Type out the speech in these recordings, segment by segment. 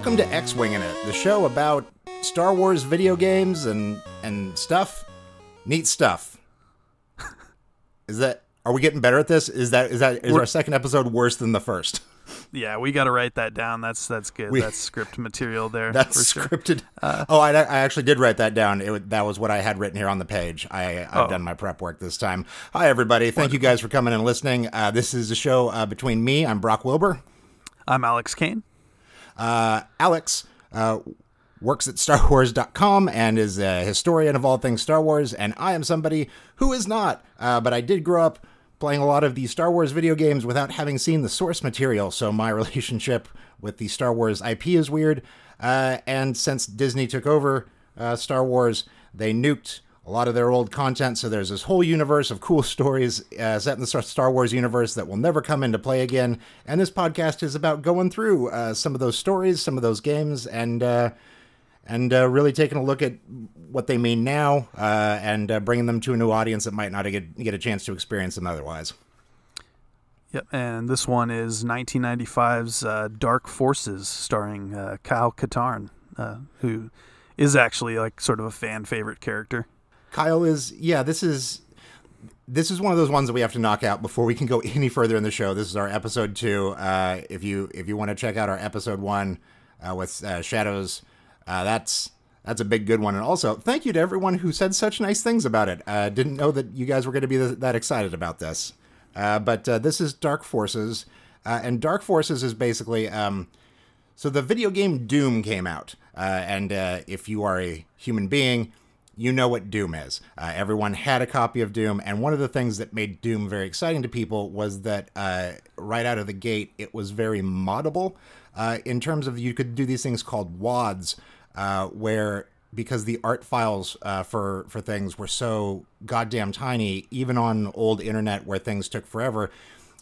Welcome to X Winging It, the show about Star Wars video games and and stuff. Neat stuff. Is that are we getting better at this? Is that is that is our second episode worse than the first? Yeah, we got to write that down. That's that's good. We- that's script material there. That's for sure. scripted. oh, I, I actually did write that down. It, that was what I had written here on the page. I, I've Oh. done my prep work this time. Hi, everybody. Thank you guys for coming and listening. Uh, this is a show uh, between me. I'm Brock Wilbur. I'm Alex Kane. Uh, Alex uh, works at StarWars.com and is a historian of all things Star Wars, and I am somebody who is not. Uh, but I did grow up playing a lot of the Star Wars video games without having seen the source material, so my relationship with the Star Wars IP is weird. Uh, and since Disney took over uh, Star Wars, they nuked a lot of their old content. So there's this whole universe of cool stories uh, set in the Star- Wars universe that will never come into play again. And this podcast is about going through uh, some of those stories, some of those games, and uh, and uh, really taking a look at what they mean now uh, and uh, bringing them to a new audience that might not get get a chance to experience them otherwise. Yep, and this one is 1995's uh, Dark Forces, starring Kyle Katarn, who is actually like sort of a fan favorite character. Kyle is yeah. This is this is one of those ones that we have to knock out before we can go any further in the show. This is our episode two. Uh, if you if you want to check out our episode one uh, with uh, Shadows, uh, that's that's a big good one. And also, thank you to everyone who said such nice things about it. Uh, didn't know that you guys were going to be th- that excited about this. Uh, but this is Dark Forces, uh, and Dark Forces is basically um, so the video game Doom came out, uh, and uh, if you are a human being, you know what Doom is. Uh, everyone had a copy of Doom, and one of the things that made Doom very exciting to people was that uh, right out of the gate, it was very moddable uh, in terms of you could do these things called WADs, uh, where because the art files uh, for for things were so goddamn tiny, even on old internet where things took forever,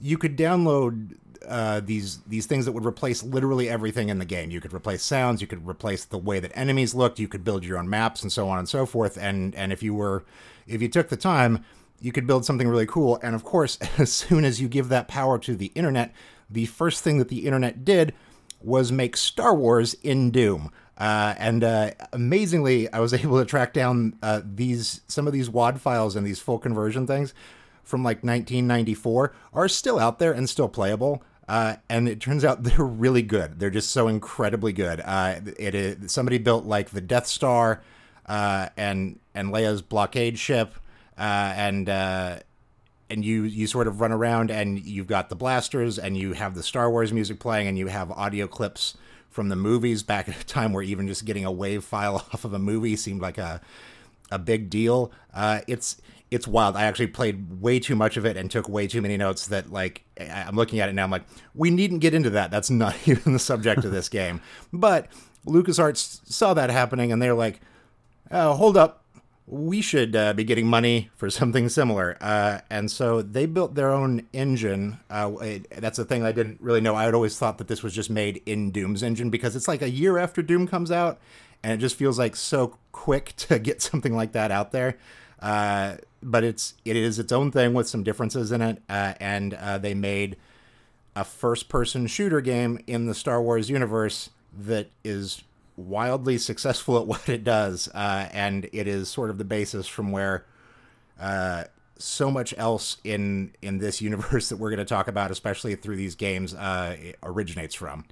you could download uh, these these things that would replace literally everything in the game. You could replace sounds, you could replace the way that enemies looked, you could build your own maps and so on and so forth. And and if you were if you took the time, you could build something really cool. And of course, as soon as you give that power to the internet, the first thing that the internet did was make Star Wars in Doom. Uh, and uh, amazingly, I was able to track down uh, these some of these WAD files and these full conversion things from like 1994 are still out there and still playable. Uh, and it turns out they're really good. They're just so incredibly good. Uh, it is somebody built like the Death Star uh, and and Leia's blockade ship, uh, and uh, and you you sort of run around and you've got the blasters and you have the Star Wars music playing and you have audio clips from the movies back at a time where even just getting a wave file off of a movie seemed like a a big deal. Uh, it's it's wild. I actually played way too much of it and took way too many notes that like I'm looking at it now. I'm like, we needn't get into that. That's not even the subject of this game. But LucasArts saw that happening and they're like, oh, hold up. We should uh, be getting money for something similar. Uh, and so they built their own engine. Uh, it, that's a thing I didn't really know. I had always thought that this was just made in Doom's engine because it's like a year after Doom comes out, and it just feels like so quick to get something like that out there. Uh, but it's it is its own thing with some differences in it, uh, and uh, they made a first-person shooter game in the Star Wars universe that is wildly successful at what it does, uh, and it is sort of the basis from where uh, so much else in in this universe that we're going to talk about, especially through these games, originates from.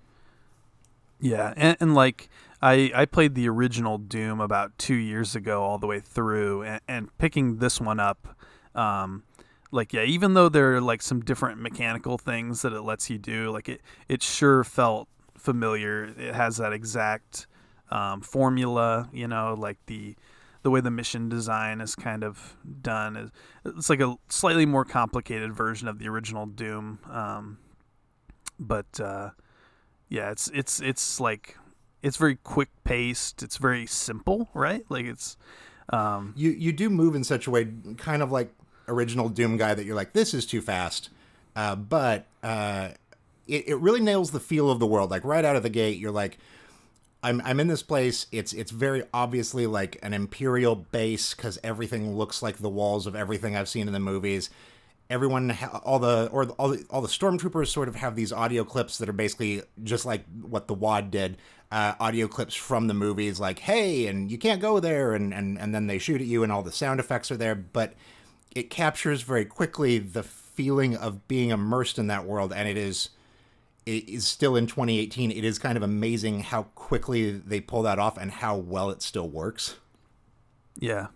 Yeah, and, and like I I played the original Doom about two years ago all the way through, and, and picking this one up, um, like yeah, even though there are like some different mechanical things that it lets you do, like it it sure felt familiar. It has that exact um, formula, you know, like the the way the mission design is kind of done is it's like a slightly more complicated version of the original Doom, um, but. Uh, yeah it's it's it's like it's very quick paced it's very simple right like it's um You you do move in such a way, kind of like original Doom guy, that you're like, this is too fast, uh, but uh, it it really nails the feel of the world. Like right out of the gate, you're like. I'm, I'm in this place. It's it's very obviously like an imperial base because everything looks like the walls of everything I've seen in the movies, everyone all the or all the, all the stormtroopers sort of have these audio clips that are basically just like what the wad did uh, audio clips from the movies like hey and you can't go there and, and and then they shoot at you and all the sound effects are there but it captures very quickly the feeling of being immersed in that world and it is it is still in 2018 it is kind of amazing how quickly they pull that off and how well it still works. Yeah.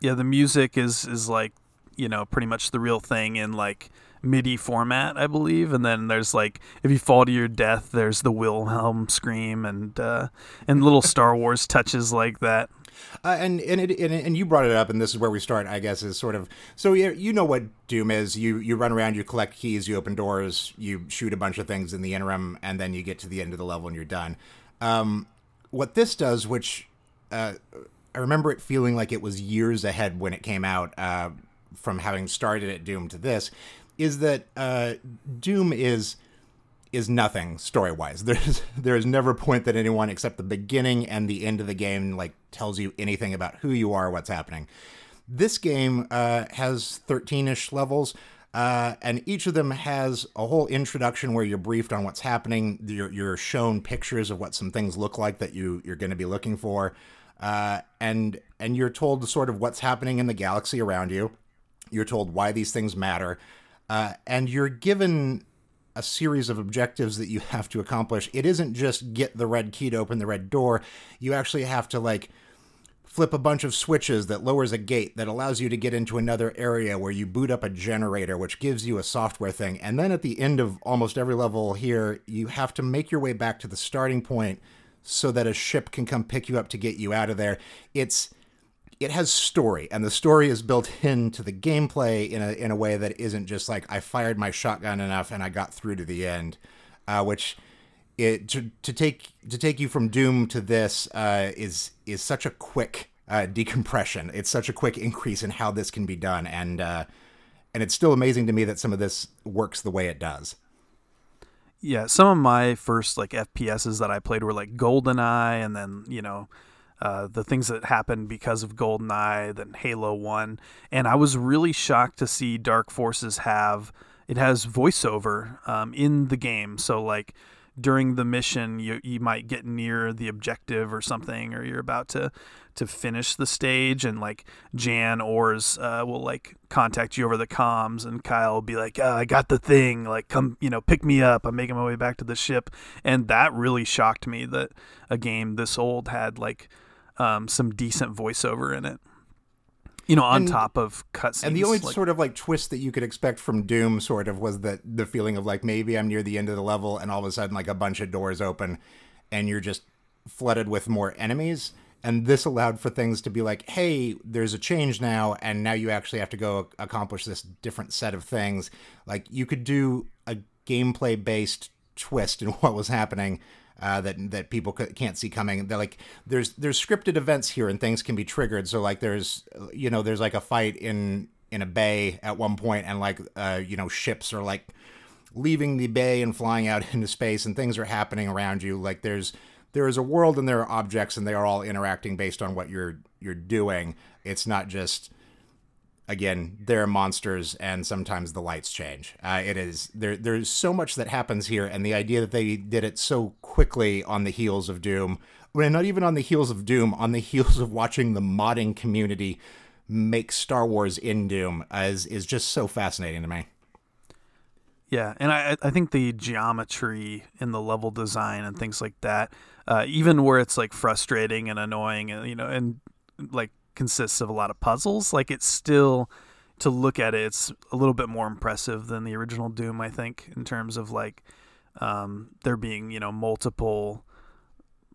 Yeah the music is is like you know pretty much the real thing in like MIDI format, I believe, and then there's like if you fall to your death, there's the Wilhelm scream and uh, and little Star Wars touches like that. Uh, and and, it, and and you brought it up, and this is where we start, I guess, is sort of so you you know what Doom is. You you run around, you collect keys, you open doors, you shoot a bunch of things in the interim, and then you get to the end of the level and you're done. Um, what this does, which uh, I remember it feeling like it was years ahead when it came out, uh, from having started at Doom to this, is that uh, Doom is is nothing story wise. There's there is never a point that anyone except the beginning and the end of the game like tells you anything about who you are, what's happening. This game uh, has 13 ish levels. Uh, and each of them has a whole introduction where you're briefed on what's happening. You're, you're shown pictures of what some things look like that you you're going to be looking for, uh, and and you're told sort of what's happening in the galaxy around you. You're told why these things matter, uh, and you're given a series of objectives that you have to accomplish. It isn't just get the red key to open the red door. You actually have to like flip a bunch of switches that lowers a gate that allows you to get into another area where you boot up a generator which gives you a software thing. And then at the end of almost every level here, you have to make your way back to the starting point so that a ship can come pick you up to get you out of there. It's it has story and the story is built into the gameplay in a in a way that isn't just like I fired my shotgun enough and I got through to the end, uh, which it to, to take to take you from Doom to this uh, is is such a quick uh, decompression. It's such a quick increase in how this can be done, and uh, and it's still amazing to me that some of this works the way it does. Yeah, some of my first like FPSs that I played were like GoldenEye, and then you know uh, the things that happened because of GoldenEye, then Halo One, and I was really shocked to see Dark Forces have it has voiceover um, in the game. So like during the mission, you you might get near the objective or something, or you're about to to finish the stage, and like Jan Ors uh, will like contact you over the comms, and Kyle will be like, oh, "I got the thing, like come, you know, pick me up. I'm making my way back to the ship," and that really shocked me that a game this old had like um, some decent voiceover in it. You know, on And- top of cutscenes. And the only like- sort of like twist that you could expect from Doom sort of was that the feeling of like maybe I'm near the end of the level and all of a sudden like a bunch of doors open and you're just flooded with more enemies. And this allowed for things to be like, hey, there's a change now, and now you actually have to go accomplish this different set of things. Like you could do a gameplay based twist in what was happening uh, that that people c- can't see coming. They're like there's there's scripted events here and things can be triggered. So like there's you know there's like a fight in in a bay at one point and like uh, you know ships are like leaving the bay and flying out into space and things are happening around you. Like there's there is a world and there are objects and they are all interacting based on what you're you're doing. It's not just again there are monsters and sometimes the lights change. Uh, it is there there's so much that happens here and the idea that they did it so quickly on the heels of doom well, not even on the heels of doom on the heels of watching the modding community make star wars in doom is is just so fascinating to me. Yeah, and I I think the geometry in the level design and things like that, uh, even where it's like frustrating and annoying, and you know, and like consists of a lot of puzzles, like it's still to look at it, it's a little bit more impressive than the original Doom. I think in terms of like um, there being you know multiple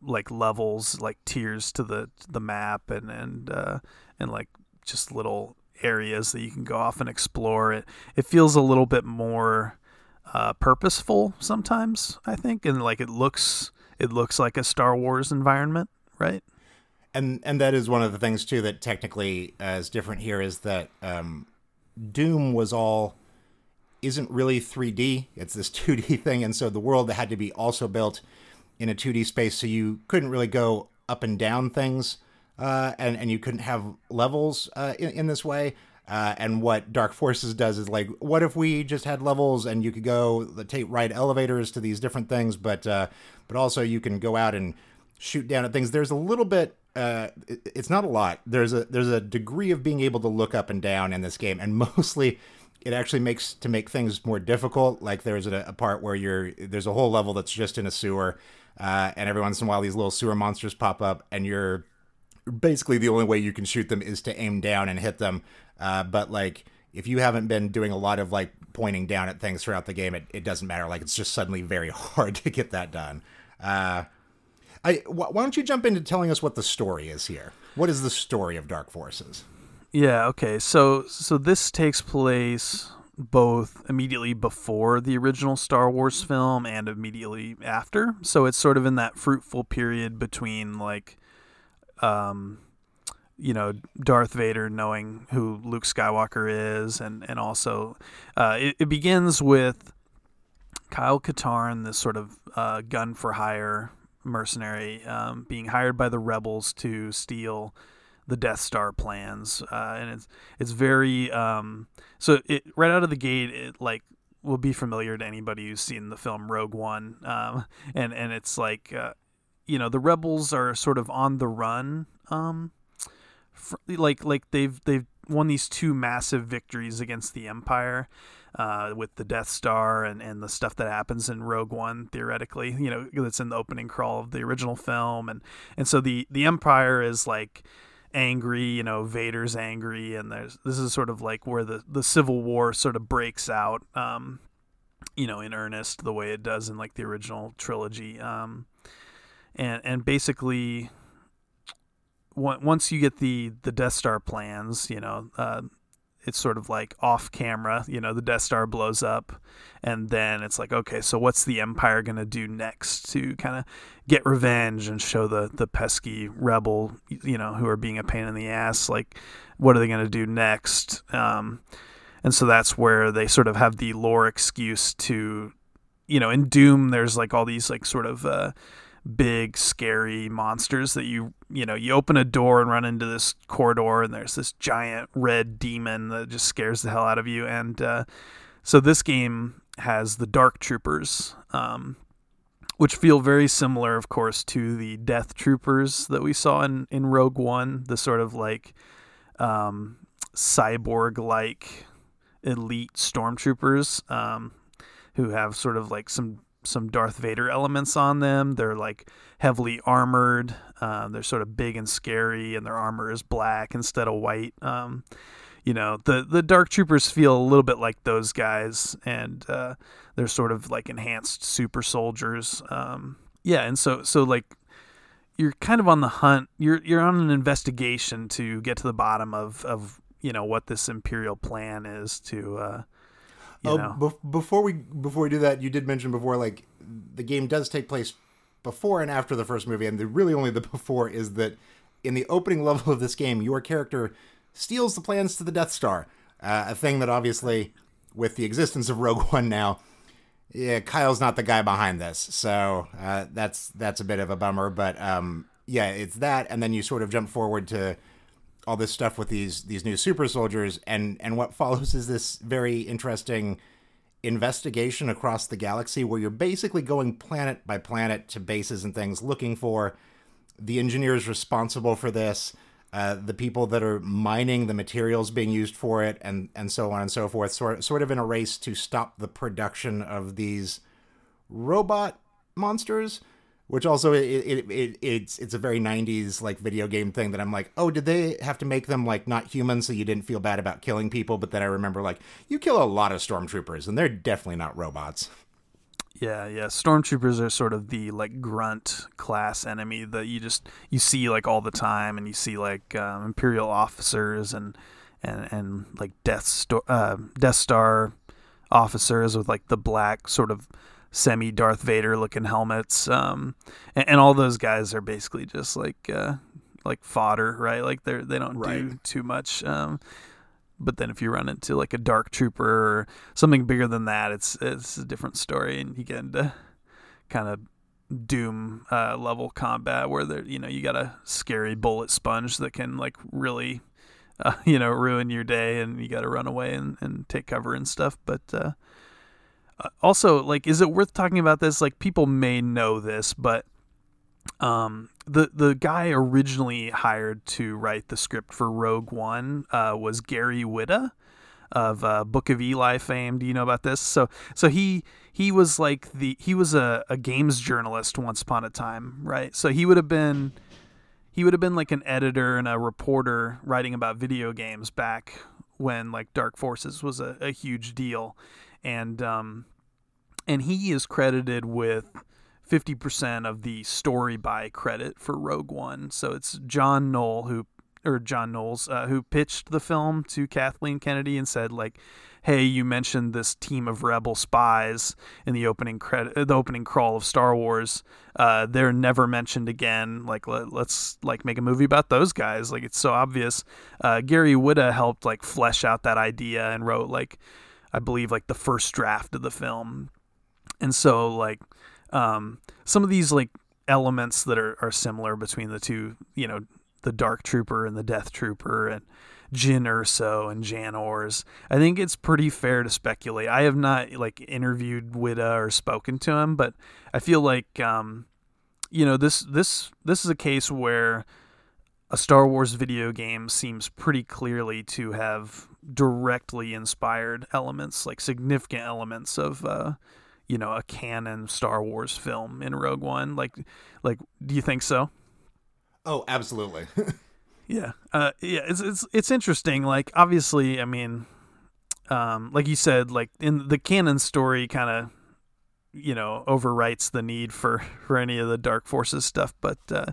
like levels, like tiers to the to the map, and and uh, and like just little areas that you can go off and explore. It it feels a little bit more uh, purposeful sometimes. I think, and like it looks it looks like a Star Wars environment, right? And and that is one of the things too that technically uh, is different here is that um, Doom was all isn't really 3D. It's this 2D thing, and so the world had to be also built in a 2D space, so you couldn't really go up and down things, uh, and and you couldn't have levels uh, in, in this way. Uh, and what Dark Forces does is like, what if we just had levels and you could go take ride elevators to these different things, but uh, but also you can go out and shoot down at things. There's a little bit. Uh, it, it's not a lot. There's a there's a degree of being able to look up and down in this game, and mostly it actually makes to make things more difficult. Like there's a, a part where you're there's a whole level that's just in a sewer, uh, and every once in a while these little sewer monsters pop up, and you're basically the only way you can shoot them is to aim down and hit them. Uh, but like if you haven't been doing a lot of like pointing down at things throughout the game, it, it doesn't matter. Like it's just suddenly very hard to get that done. I wh- why don't you jump into telling us what the story is here? What is the story of Dark Forces? Yeah. Okay. So so this takes place both immediately before the original Star Wars film and immediately after. So it's sort of in that fruitful period between like, um, you know, Darth Vader knowing who Luke Skywalker is, and and also, uh, it, it begins with Kyle Katarn, this sort of uh, gun for hire mercenary, um, being hired by the rebels to steal the Death Star plans, uh, and it's it's very um, so it right out of the gate it like will be familiar to anybody who's seen the film Rogue One, um, and and it's like uh, you know the rebels are sort of on the run, um, for, like like they've they've won these two massive victories against the Empire. Uh, with the Death Star and, and the stuff that happens in Rogue One, theoretically, you know, that's in the opening crawl of the original film, and and so the the Empire is like angry, you know, Vader's angry, and there's this is sort of like where the the Civil War sort of breaks out, um, you know, in earnest, the way it does in like the original trilogy, um, and and basically, once you get the the Death Star plans, you know, uh, it's sort of like off camera, you know, the Death Star blows up, and then it's like, okay, so what's the Empire gonna do next to kind of get revenge and show the the pesky rebel, you know, who are being a pain in the ass? Like, what are they gonna do next? Um, and so that's where they sort of have the lore excuse to, you know, in Doom, there's like all these like sort of uh, big scary monsters that you you know you open a door and run into this corridor and there's this giant red demon that just scares the hell out of you. And uh, so this game has the dark troopers um, which feel very similar of course to the death troopers that we saw in in rogue one the sort of like um, cyborg like elite stormtroopers um, who have sort of like some some Darth Vader elements on them. They're like heavily armored. Uh, they're sort of big and scary, and their armor is black instead of white. Um, you know, the the Dark Troopers feel a little bit like those guys, and uh, they're sort of like enhanced super soldiers. Um, yeah, and so so like you're kind of on the hunt. You're you're on an investigation to get to the bottom of of you know what this imperial plan is to. Uh, oh, be- before we before we do that, you did mention before like the game does take place before and after the first movie, and the really only the before is that in the opening level of this game, your character steals the plans to the Death Star, uh, a thing that obviously, with the existence of Rogue One now, yeah, Kyle's not the guy behind this, so uh, that's that's a bit of a bummer. But um, yeah, it's that, and then you sort of jump forward to all this stuff with these these new super soldiers, and and what follows is this very interesting investigation across the galaxy where you're basically going planet by planet to bases and things looking for the engineers responsible for this uh, the people that are mining the materials being used for it and and so on and so forth. Sort, sort of in a race to stop the production of these robot monsters which also it, it, it, it's it's a very 90s like video game thing that i'm like oh did they have to make them like not human so you didn't feel bad about killing people? But then i remember like you kill a lot of stormtroopers and they're definitely not robots. Yeah yeah. Stormtroopers are sort of the like grunt class enemy that you just you see like all the time and you see like um, imperial officers and and and like death star uh, death star officers with like the black sort of semi Darth Vader looking helmets. Um, and, and, all those guys are basically just like uh, like fodder, right? Like they're they don't right. do too much. Um, but then if you run into like a dark trooper or something bigger than that, it's it's a different story, and you get into kind of doom uh, level combat where there you know you got a scary bullet sponge that can like really uh, you know, ruin your day and you got to run away and, and take cover and stuff. But uh, also, like, is it worth talking about this? Like, people may know this, but um, the the guy originally hired to write the script for Rogue One uh, was Gary Whitta of uh, Book of Eli fame. Do you know about this? So so he he was like the he was a, a games journalist once upon a time, right? So he would have been he would have been like an editor and a reporter writing about video games back when like Dark Forces was a, a huge deal, and um, and he is credited with 50% of the story by credit for Rogue One. So it's John Knoll who or John Knowles uh, who pitched the film to Kathleen Kennedy and said like hey you mentioned this team of rebel spies in the opening credit the opening crawl of Star Wars. Uh, they're never mentioned again. Like let, us like make a movie about those guys. Like it's so obvious. Uh, Gary Whitta helped like flesh out that idea and wrote like I believe like the first draft of the film and so like um, some of these like elements that are, are similar between the two, you know, the Dark Trooper and the Death Trooper and Jyn Erso and Jan Ors. I think it's pretty fair to speculate. I have not like interviewed Whitta or spoken to him, but I feel like um, you know this this this is a case where a Star Wars video game seems pretty clearly to have directly inspired elements, like significant elements of uh, you know a canon Star Wars film in Rogue One. Like, like, do you think so? Oh, absolutely. yeah, uh, yeah. It's it's it's interesting. Like, obviously, I mean, um, like you said, like in the canon story, kind of, you know, overwrites the need for for any of the Dark Forces stuff. But uh,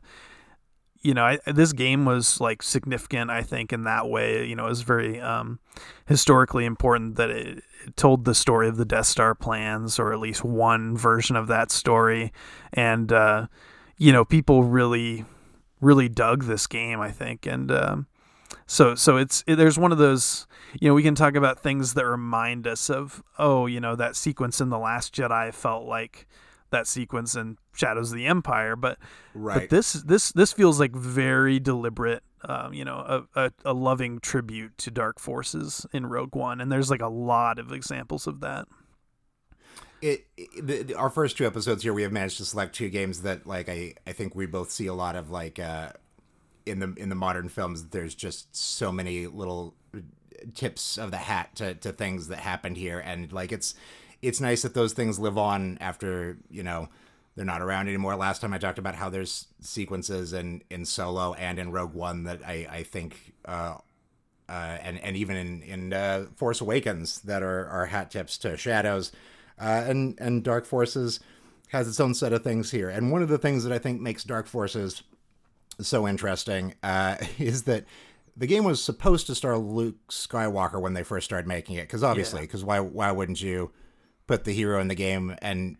you know, I, this game was like significant. I think in that way, you know, it was very um, historically important that it, it, told the story of the Death Star plans, or at least one version of that story, and uh, you know, people really, really dug this game. I think, and um, so so it's it, there's one of those. You know, we can talk about things that remind us of, oh, you know, that sequence in the Last Jedi felt like that sequence in Shadows of the Empire, but right. but this this this feels like very deliberate, um, you know, a, a, a, loving tribute to Dark Forces in Rogue One, and there's like a lot of examples of that. It, it the, our first two episodes here, we have managed to select two games that like I I think we both see a lot of like uh, in the in the modern films. There's just so many little tips of the hat to, to things that happened here and like it's it's nice that those things live on after you know they're not around anymore. Last time I talked about how there's sequences in in Solo and in Rogue One that I I think. Uh, uh, and and even in in uh, Force Awakens that are, are hat tips to Shadows, uh, and and Dark Forces has its own set of things here. And one of the things that I think makes Dark Forces so interesting uh, is that the game was supposed to star Luke Skywalker when they first started making it, because obviously, because yeah. why why wouldn't you put the hero in the game and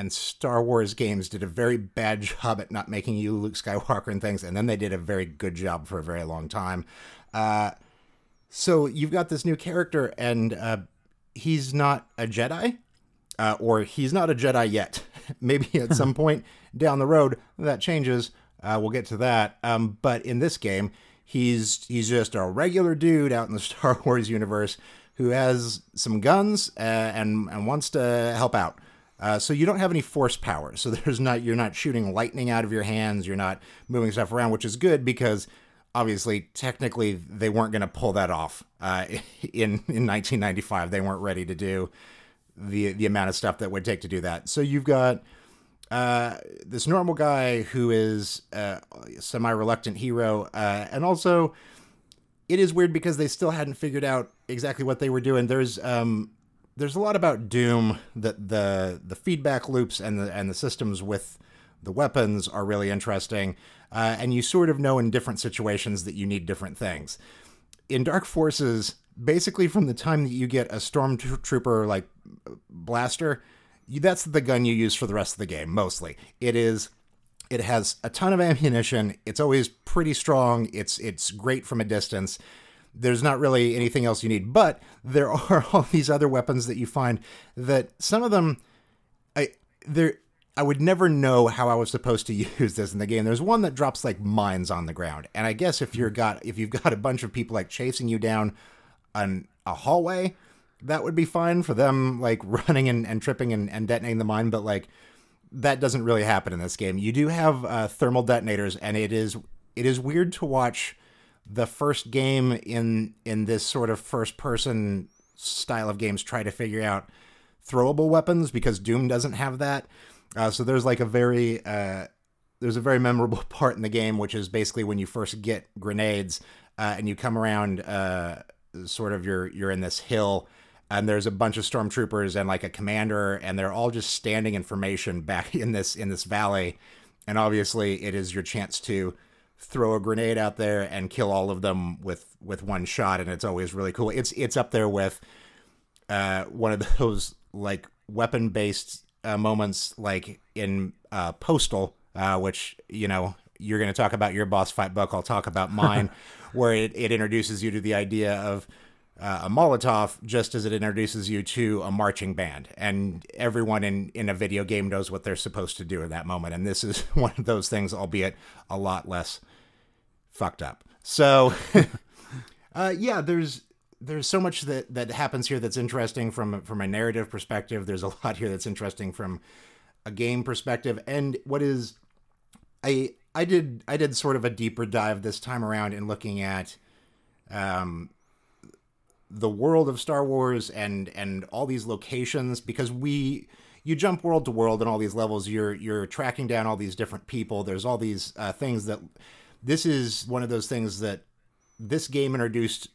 and Star Wars games did a very bad job at not making you Luke Skywalker and things, and then they did a very good job for a very long time. Uh, so you've got this new character, and uh, he's not a Jedi, uh, or he's not a Jedi yet. Maybe at some point down the road that changes. Uh, we'll get to that. Um, but in this game, he's he's just a regular dude out in the Star Wars universe who has some guns uh, and and wants to help out. Uh, so you don't have any force power. So there's not you're not shooting lightning out of your hands. You're not moving stuff around, which is good because obviously technically they weren't going to pull that off uh, in in 1995. They weren't ready to do the the amount of stuff that would take to do that. So you've got uh, this normal guy who is a semi reluctant hero, uh, and also it is weird because they still hadn't figured out exactly what they were doing. There's um, there's a lot about Doom that the the feedback loops and the and the systems with the weapons are really interesting, uh, and you sort of know in different situations that you need different things. In Dark Forces, basically from the time that you get a stormtrooper like blaster, that's the gun you use for the rest of the game. Mostly, it is it has a ton of ammunition. It's always pretty strong. It's it's great from a distance. There's not really anything else you need, but there are all these other weapons that you find that some of them I they're I would never know how I was supposed to use this in the game. There's one that drops like mines on the ground, and I guess if you're got if you've got a bunch of people like chasing you down an, a hallway, that would be fine for them like running and, and tripping and, and detonating the mine. But like that doesn't really happen in this game. You do have uh, thermal detonators, and it is it is weird to watch the first game in in this sort of first person style of games try to figure out throwable weapons because Doom doesn't have that. Uh, so there's like a very uh, there's a very memorable part in the game, which is basically when you first get grenades uh, and you come around, uh, sort of you're you're in this hill, and there's a bunch of stormtroopers and like a commander, and they're all just standing in formation back in this in this valley, and obviously it is your chance to throw a grenade out there and kill all of them with with one shot, and it's always really cool. It's it's up there with uh, one of those like weapon based uh, moments like in uh, Postal, uh, which you know you're going to talk about your boss fight book. I'll talk about mine, where it, it introduces you to the idea of uh, a Molotov, just as it introduces you to a marching band, and everyone in in a video game knows what they're supposed to do in that moment. And this is one of those things, albeit a lot less fucked up. So, uh, yeah, there's there's so much that that happens here that's interesting from from a narrative perspective. There's a lot here that's interesting from a game perspective, and what is I I did I did sort of a deeper dive this time around in looking at um the world of Star Wars and and all these locations because we you jump world to world in all these levels you're you're tracking down all these different people there's all these uh, things that this is one of those things that this game introduced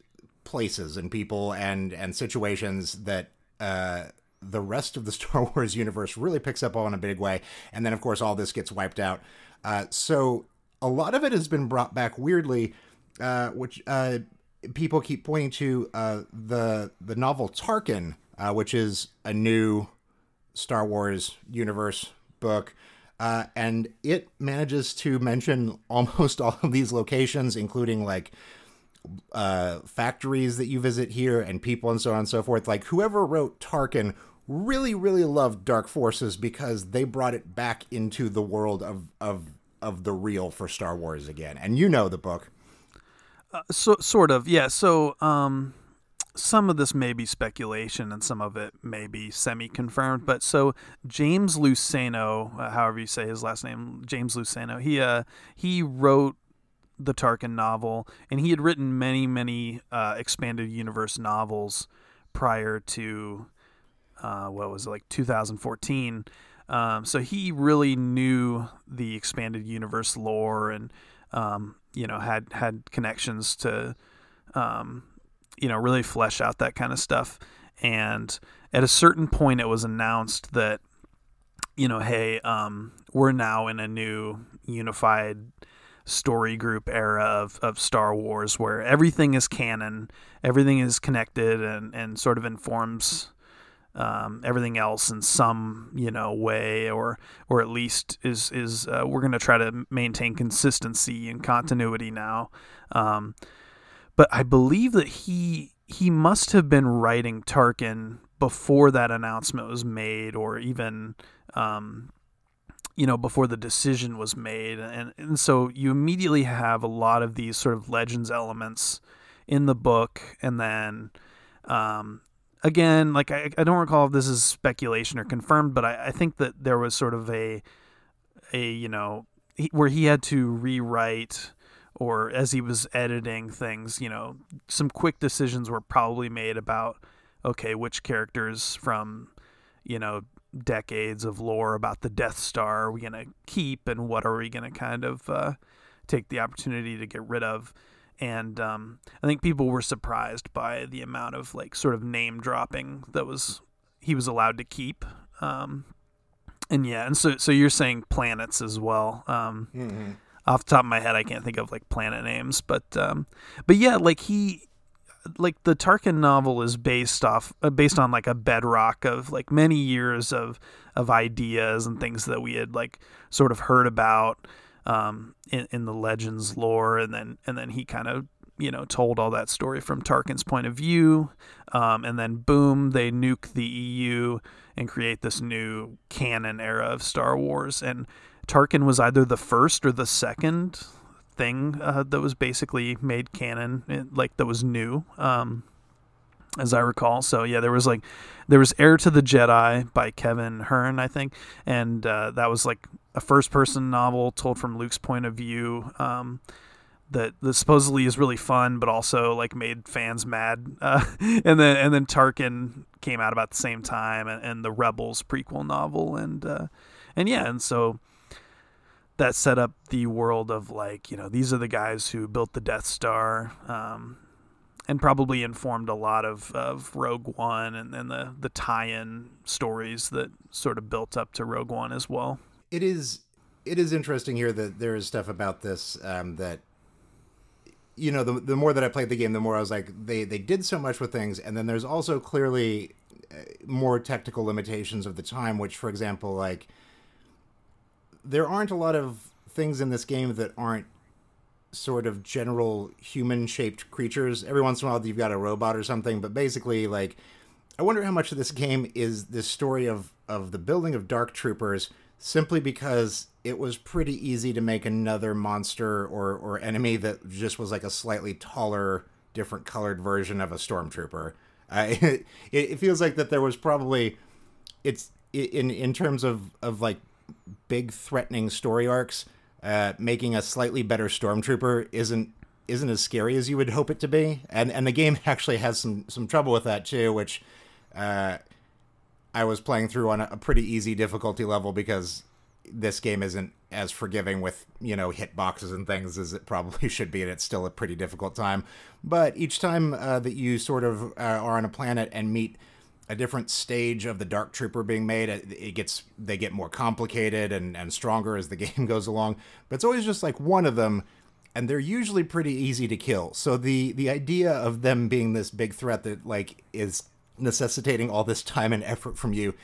places and people and and situations that uh, the rest of the Star Wars universe really picks up on in a big way. And then, of course, all this gets wiped out. Uh, so a lot of it has been brought back weirdly, uh, which uh, people keep pointing to uh, the the novel Tarkin, uh, which is a new Star Wars universe book. Uh, and it manages to mention almost all of these locations, including like uh, factories that you visit here and people and so on and so forth. Like whoever wrote Tarkin really, really loved Dark Forces because they brought it back into the world of of of the real for Star Wars again. And you know the book. Uh, so sort of, yeah. So um, some of this may be speculation and some of it may be semi-confirmed. But so James Luceno, uh, however you say his last name, James Luceno, he uh, he wrote the Tarkin novel, and he had written many, many uh, expanded universe novels prior to uh, what was it, like 2014. Um, so he really knew the expanded universe lore, and um, you know had had connections to um, you know really flesh out that kind of stuff. And at a certain point, it was announced that you know, hey, um, we're now in a new unified story group era of, of Star Wars where everything is canon, everything is connected and, and sort of informs um, everything else in some you know way or or at least is is uh, we're going to try to maintain consistency and continuity now um, but I believe that he he must have been writing Tarkin before that announcement was made or even um, you know, before the decision was made. And, and so you immediately have a lot of these sort of legends elements in the book. And then, um, again, like I, I don't recall if this is speculation or confirmed, but I, I think that there was sort of a, a, you know, he, where he had to rewrite or as he was editing things, you know, some quick decisions were probably made about, okay, which characters from, you know, decades of lore about the Death Star are we going to keep and what are we going to kind of uh, take the opportunity to get rid of? And um, I think people were surprised by the amount of like sort of name dropping that was he was allowed to keep. Um, and yeah, and so so you're saying planets as well. Um, mm-hmm. Off the top of my head, I can't think of like planet names, but um, but yeah, like he like the Tarkin novel is based off uh, based on like a bedrock of like many years of of ideas and things that we had like sort of heard about um, in, in the legends lore, and then and then he kind of you know told all that story from Tarkin's point of view, um, and then boom, they nuke the EU and create this new canon era of Star Wars. And Tarkin was either the first or the second thing uh, that was basically made canon, eh, like that was new. Um, as I recall. So yeah, there was like there was Heir to the Jedi by Kevin Hearne, I think, and uh, that was like a first-person novel told from Luke's point of view. Um, that, that supposedly is really fun, but also like made fans mad. Uh, and then and then Tarkin came out about the same time, and, and the Rebels prequel novel, and uh, and yeah, and so that set up the world of like you know these are the guys who built the Death Star. Um, and probably informed a lot of, of Rogue One and, then the, the tie in stories that sort of built up to Rogue One as well. It is it is interesting here that there is stuff about this um, that you know the the more that I played the game, the more I was like they they did so much with things, and then there's also clearly uh, more technical limitations of the time. Which, for example, like there aren't a lot of things in this game that aren't sort of general human shaped creatures. Every once in a while, you've got a robot or something, but basically, like, I wonder how much of this game is this story of of the building of Dark Troopers simply because it was pretty easy to make another monster or or enemy that just was like a slightly taller, different colored version of a stormtrooper. Uh, it, it feels like that there was probably it's in in terms of of like big threatening story arcs uh, making a slightly better stormtrooper isn't isn't as scary as you would hope it to be, and and the game actually has some some trouble with that too, which uh, I was playing through on a, a pretty easy difficulty level because this game isn't as forgiving with you know hitboxes and things as it probably should be, and it's still a pretty difficult time. But each time uh, that you sort of uh, are on a planet and meet a different stage of the Dark Trooper being made. It gets they get more complicated and, and stronger as the game goes along. But it's always just like one of them, and they're usually pretty easy to kill. So the the idea of them being this big threat that like is necessitating all this time and effort from you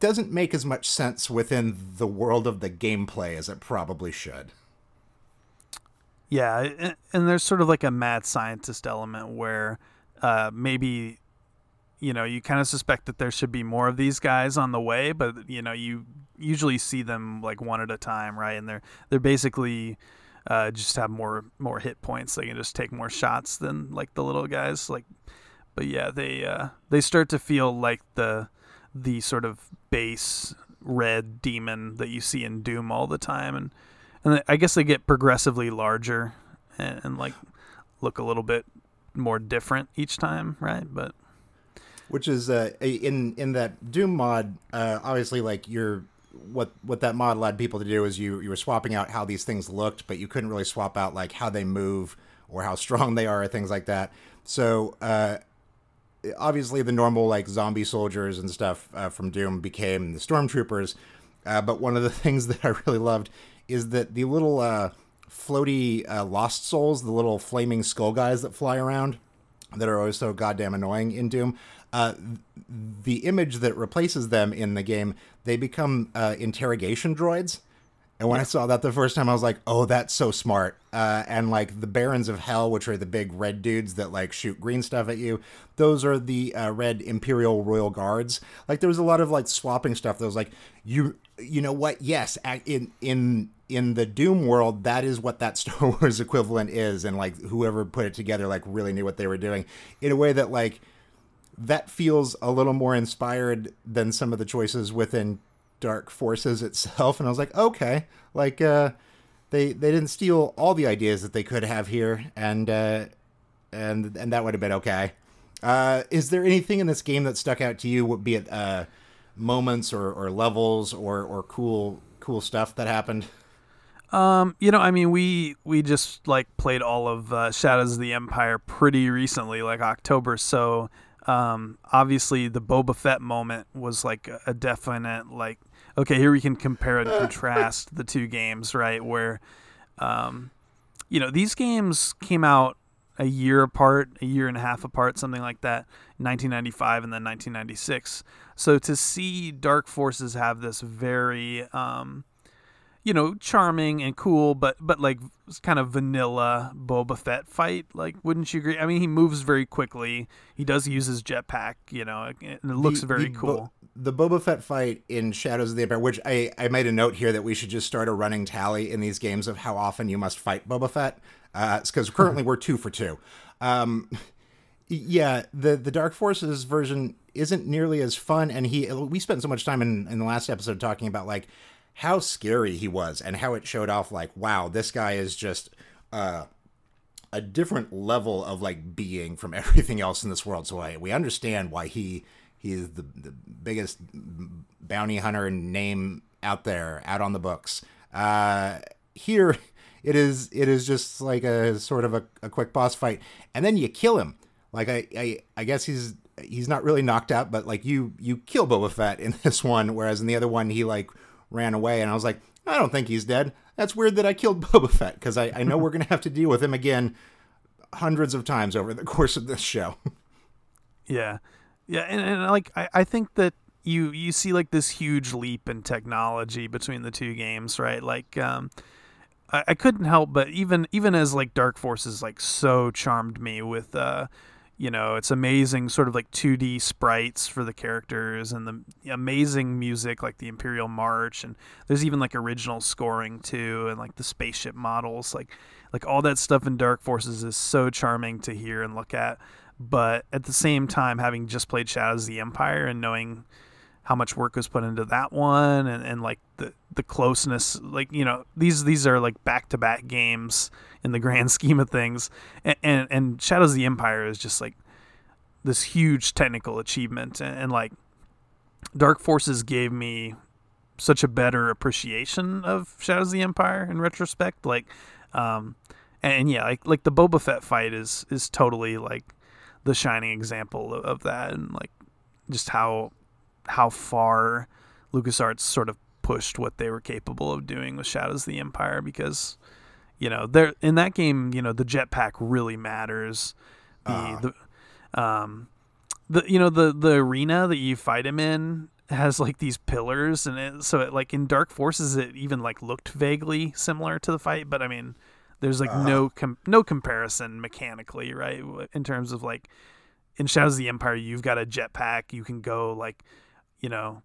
doesn't make as much sense within the world of the gameplay as it probably should. Yeah, and there's sort of like a mad scientist element where uh, maybe you know, you kind of suspect that there should be more of these guys on the way, but you know, you usually see them like one at a time, right? And they're they're basically uh, just have more more hit points. They can just take more shots than like the little guys. Like, but yeah, they uh, they start to feel like the the sort of base red demon that you see in Doom all the time, and and I guess they get progressively larger and, and like look a little bit more different each time, right? But which is uh, in in that Doom mod. Uh, obviously, like you're what what that mod allowed people to do is you you were swapping out how these things looked, but you couldn't really swap out like how they move or how strong they are or things like that. So uh, obviously, the normal like zombie soldiers and stuff uh, from Doom became the stormtroopers. Uh, but one of the things that I really loved is that the little uh, floaty lost souls, the little flaming skull guys that fly around that are always so goddamn annoying in Doom. Uh, the image that replaces them in the game, they become uh, interrogation droids. And when yeah. I saw that the first time, I was like, "Oh, that's so smart!" Uh, and like the Barons of Hell, which are the big red dudes that like shoot green stuff at you, those are the uh, red Imperial Royal Guards. Like there was a lot of like swapping stuff. That was like, you, you know what? Yes, in in in the Doom world, that is what that Star Wars equivalent is, and like whoever put it together like really knew what they were doing in a way that like that feels a little more inspired than some of the choices within Dark Forces itself. And I was like, okay, like uh, they they didn't steal all the ideas that they could have here, and uh, and and that would have been okay. Uh, is there anything in this game that stuck out to you, be it uh, moments or, or levels or or cool cool stuff that happened? Um, you know, I mean, we we just like played all of uh, Shadows of the Empire pretty recently, like October. So um, obviously, the Boba Fett moment was like a definite like. Okay, here we can compare and contrast the two games, right? Where, um, you know, these games came out a year apart, a year and a half apart, something like that, 1995 and then 1996. So to see Dark Forces have this very, um, you know, charming and cool, but but like kind of vanilla Boba Fett fight. Like, wouldn't you agree? I mean, he moves very quickly. He does use his jetpack, you know, and it looks The- very the cool. Bo- the Boba Fett fight in Shadows of the Empire, which I, I made a note here that we should just start a running tally in these games of how often you must fight Boba Fett, because currently we're two for two. Um, yeah, the the Dark Forces version isn't nearly as fun, and he we spent so much time in in the last episode talking about like how scary he was and how it showed off like wow this guy is just uh a different level of like being from everything else in this world. So I, we understand why he he is the, the biggest bounty hunter name out there, out on the books. Uh, here, it is it is just like a sort of a, a quick boss fight, and then you kill him. Like I, I I guess he's he's not really knocked out, but like you you kill Boba Fett in this one, whereas in the other one he like ran away, and I was like, I don't think he's dead. That's weird that I killed Boba Fett because I, I know we're gonna have to deal with him again hundreds of times over the course of this show. Yeah, yeah, and, and like I, I think that you you see like this huge leap in technology between the two games, right? Like, um, I, I couldn't help but even even as like Dark Forces like so charmed me with uh, you know, it's amazing sort of like 2D sprites for the characters and the amazing music like the Imperial March and there's even like original scoring too and like the spaceship models like like all that stuff in Dark Forces is so charming to hear and look at. But at the same time having just played Shadows of the Empire and knowing how much work was put into that one and, and like the the closeness like you know these these are like back to back games in the grand scheme of things. And, and and Shadows of the Empire is just like this huge technical achievement. And, and like Dark Forces gave me such a better appreciation of Shadows of the Empire in retrospect like um and yeah like like the Boba Fett fight is is totally like the shining example of, of that and like just how how far LucasArts sort of pushed what they were capable of doing with Shadows of the Empire because you know there in that game you know the jetpack really matters the Ah. the um the you know the the arena that you fight him in has like these pillars and it, so it, like in Dark Forces it even like looked vaguely similar to the fight but I mean there's like no com- no comparison mechanically right in terms of like in Shadows of the Empire you've got a jetpack you can go like you know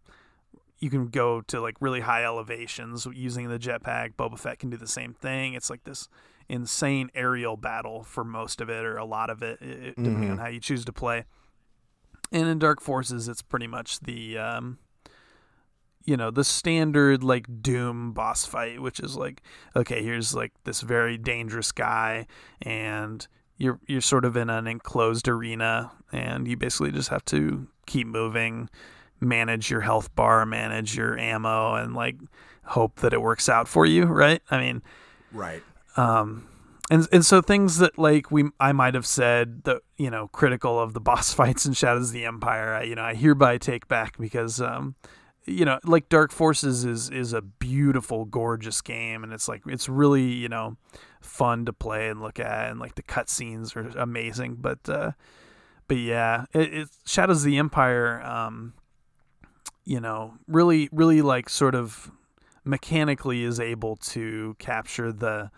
you can go to like really high elevations using the jetpack. Boba Fett can do the same thing. It's like this insane aerial battle for most of it or a lot of it, it depending on how you choose to play. And in Dark Forces it's pretty much the um you know the standard like doom boss fight which is like okay here's like this very dangerous guy and you're you're sort of in an enclosed arena and you basically just have to keep moving manage your health bar manage your ammo and like hope that it works out for you right i mean Right. um and and so things that like we I might have said that you know critical of the boss fights in Shadows of the Empire I, you know I hereby take back because um you know like Dark Forces is is a beautiful gorgeous game and it's like it's really you know fun to play and look at and like the cutscenes are amazing but uh but yeah it, it's Shadows of the Empire um you know really really like sort of mechanically is able to capture the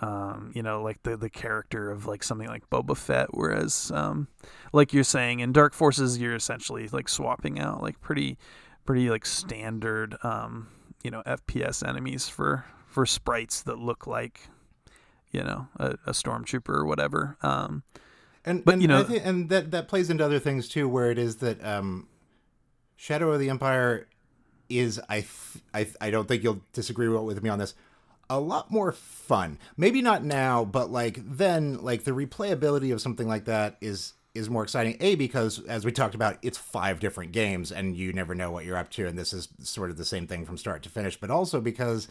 um, you know, like the the character of like something like Boba Fett, whereas um, like you're saying in Dark Forces, you're essentially like swapping out like pretty pretty like standard um, you know FPS enemies for for sprites that look like you know a, a stormtrooper or whatever. Um, And But, and you know- I think, and that that plays into other things too, where it is that um, Shadow of the Empire is I th- I th- I don't think you'll disagree with me on this. A lot more fun. Maybe not now, but like then, like the replayability of something like that is is more exciting. A because as we talked about, it's five different games, and you never know what you're up to, and this is sort of the same thing from start to finish. But also because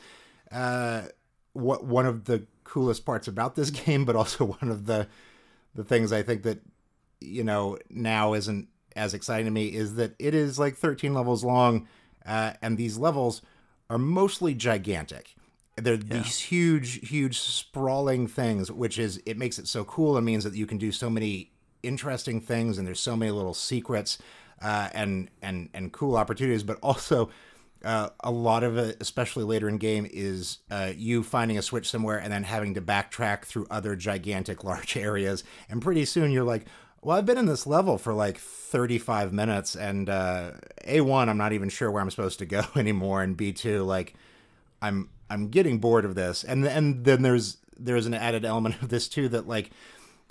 uh, what one of the coolest parts about this game, but also one of the the things I think that you know now isn't as exciting to me is that it is like 13 levels long, uh, and these levels are mostly gigantic. They're these huge, huge, sprawling things, which is it makes it so cool and means that you can do so many interesting things, and there's so many little secrets uh, and and and cool opportunities. But also, uh, a lot of it, especially later in game, is uh, you finding a switch somewhere and then having to backtrack through other gigantic, large areas. And pretty soon you're like, well, I've been in this level for like 35 minutes, and uh, A1, I'm not even sure where I'm supposed to go anymore, and B2, like, I'm I'm getting bored of this. And and then there's there's an added element of this too that like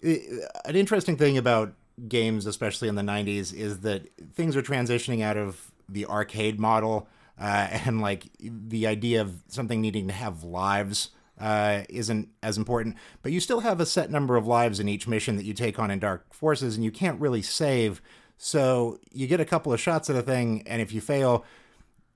an interesting thing about games, especially in the 90s, is that things are transitioning out of the arcade model uh, and like the idea of something needing to have lives uh, isn't as important. But you still have a set number of lives in each mission that you take on in Dark Forces, and you can't really save. So you get a couple of shots at a thing, and if you fail,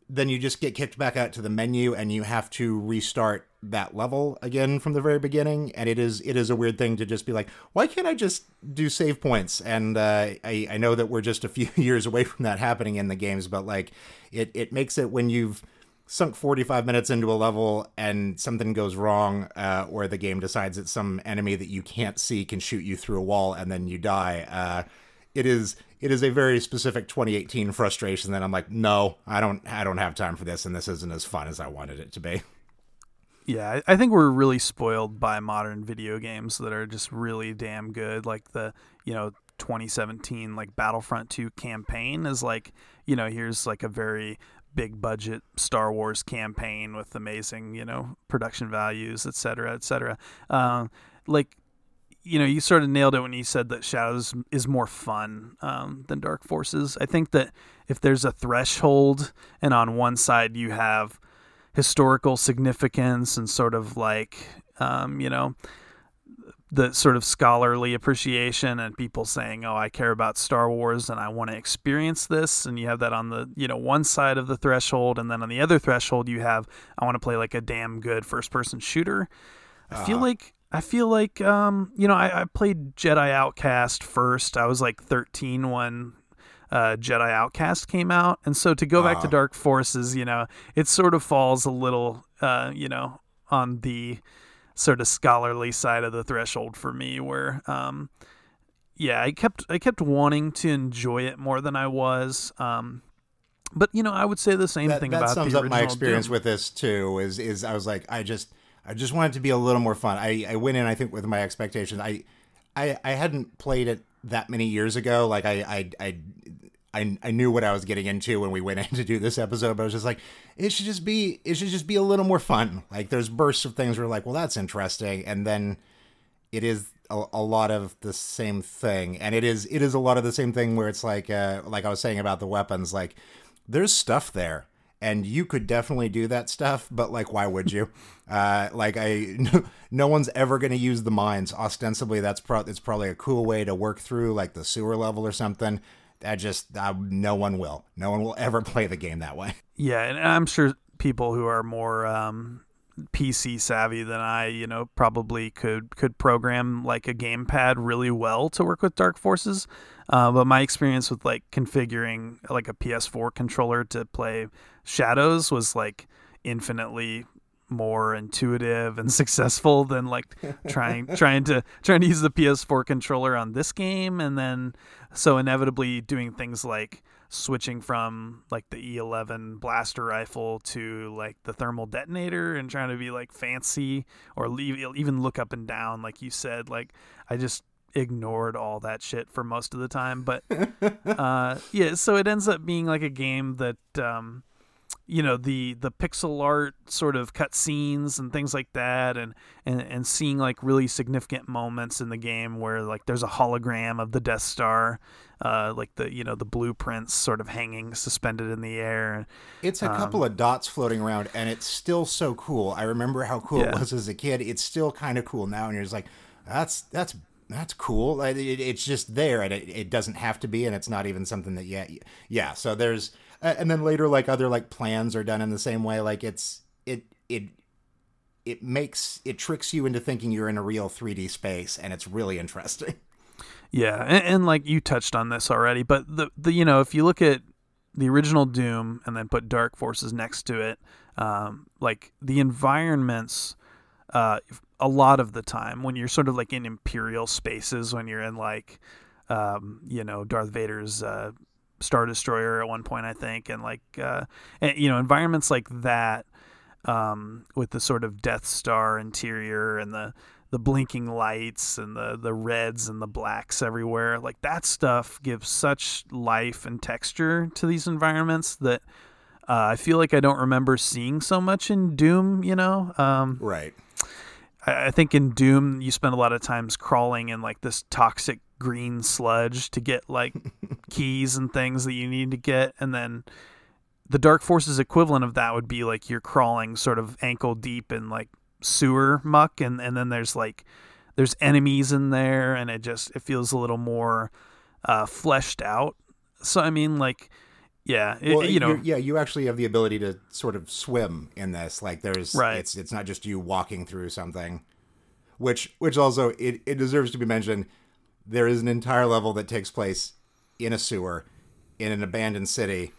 then you just get kicked back out to the menu and you have to restart that level again from the very beginning and it is it is a weird thing to just be like why can't i just do save points and uh, I, I know that we're just a few years away from that happening in the games but like it, it makes it when you've sunk 45 minutes into a level and something goes wrong uh, or the game decides that some enemy that you can't see can shoot you through a wall and then you die uh, it is it is a very specific 2018 frustration that I'm like, no, I don't I don't have time for this, and this isn't as fun as I wanted it to be. Yeah, I think we're really spoiled by modern video games that are just really damn good. Like the you know 2017 like Battlefront 2 campaign is like you know here's like a very big budget Star Wars campaign with amazing you know production values, et cetera, et cetera. Uh, like you know, you sort of nailed it when you said that Shadows is more fun um, than Dark Forces. I think that if there's a threshold, and on one side you have historical significance and sort of like, um, you know, the sort of scholarly appreciation and people saying, "Oh, I care about Star Wars and I want to experience this," and you have that on the you know one side of the threshold, and then on the other threshold you have, "I want to play like a damn good first-person shooter." I feel uh, like I feel like um, you know I, I, played Jedi Outcast first. I was like 13 when uh, Jedi Outcast came out, and so to go back to ah. Dark Forces, you know, it sort of falls a little, uh, you know, on the sort of scholarly side of the threshold for me, where um, yeah, I kept I kept wanting to enjoy it more than I was. Um, but you know, I would say the same that, thing that about sums up my experience Doom. with this too. Is is I was like, I just I just wanted to be a little more fun. I, I went in, I think, with my expectations. I, I, I hadn't played it that many years ago. Like I, I, I, I, I knew what I was getting into when we went in to do this episode, but I was just like, it should just be, it should just be a little more fun. Like there's bursts of things where like, well, that's interesting, and then it is a, a, lot of the same thing, and it is, it is a lot of the same thing where it's like, uh, like I was saying about the weapons, like there's stuff there. And you could definitely do that stuff but like why would you? Uh, like i no, no one's ever going to use the mines. Ostensibly that's pro- it's probably a cool way to work through like the sewer level or something that just no one will no one will ever play the game that way yeah and i'm sure people who are more um, PC savvy than I, you know, probably could could program like a gamepad really well to work with Dark Forces. Uh, but my experience with like configuring like a PS4 controller to play Shadows was like infinitely more intuitive and successful than like trying trying to trying to use the PS4 controller on this game and then so inevitably doing things like switching from like the E11 blaster rifle to like the thermal detonator and trying to be like fancy or leave, even look up and down like you said like I just ignored all that shit for most of the time but uh yeah so it ends up being like a game that um you know the the pixel art sort of cut scenes and things like that and, and and seeing like really significant moments in the game where like there's a hologram of the death star uh, like the you know the blueprints sort of hanging suspended in the air. It's a um, couple of dots floating around and it's still so cool. I remember how cool yeah. it was as a kid. It's still kind of cool now and you're just like that's that's that's cool. It, it's just there and it, it doesn't have to be and it's not even something that yeah yeah so there's and then later like other like plans are done in the same way like it's it it it makes it tricks you into thinking you're in a real 3D space and it's really interesting. Yeah, and, and, like you touched on this already, but the the you know if you look at the original Doom and then put Dark Forces next to it, um, like the environments, uh, a lot of the time when you're sort of like in Imperial spaces, when you're in like, um, you know, Darth Vader's uh, star destroyer at one point, I think, and like uh, and, you know environments like that um, with the sort of Death Star interior and the the blinking lights and the the reds and the blacks everywhere. Like that stuff gives such life and texture to these environments that uh, I feel like I don't remember seeing so much in Doom. You know, um, right. I, I think in Doom you spend a lot of times crawling in like this toxic green sludge to get like keys and things that you need to get, and then the Dark Forces equivalent of that would be like you're crawling sort of ankle deep in like sewer muck, and and then there's like there's enemies in there, and it just it feels a little more uh, fleshed out. So I mean, like, yeah, it, well, you know, yeah, you actually have the ability to sort of swim in this. Like, there's right. It's it's not just you walking through something, which which also it, it deserves to be mentioned. There is an entire level that takes place in a sewer in an abandoned city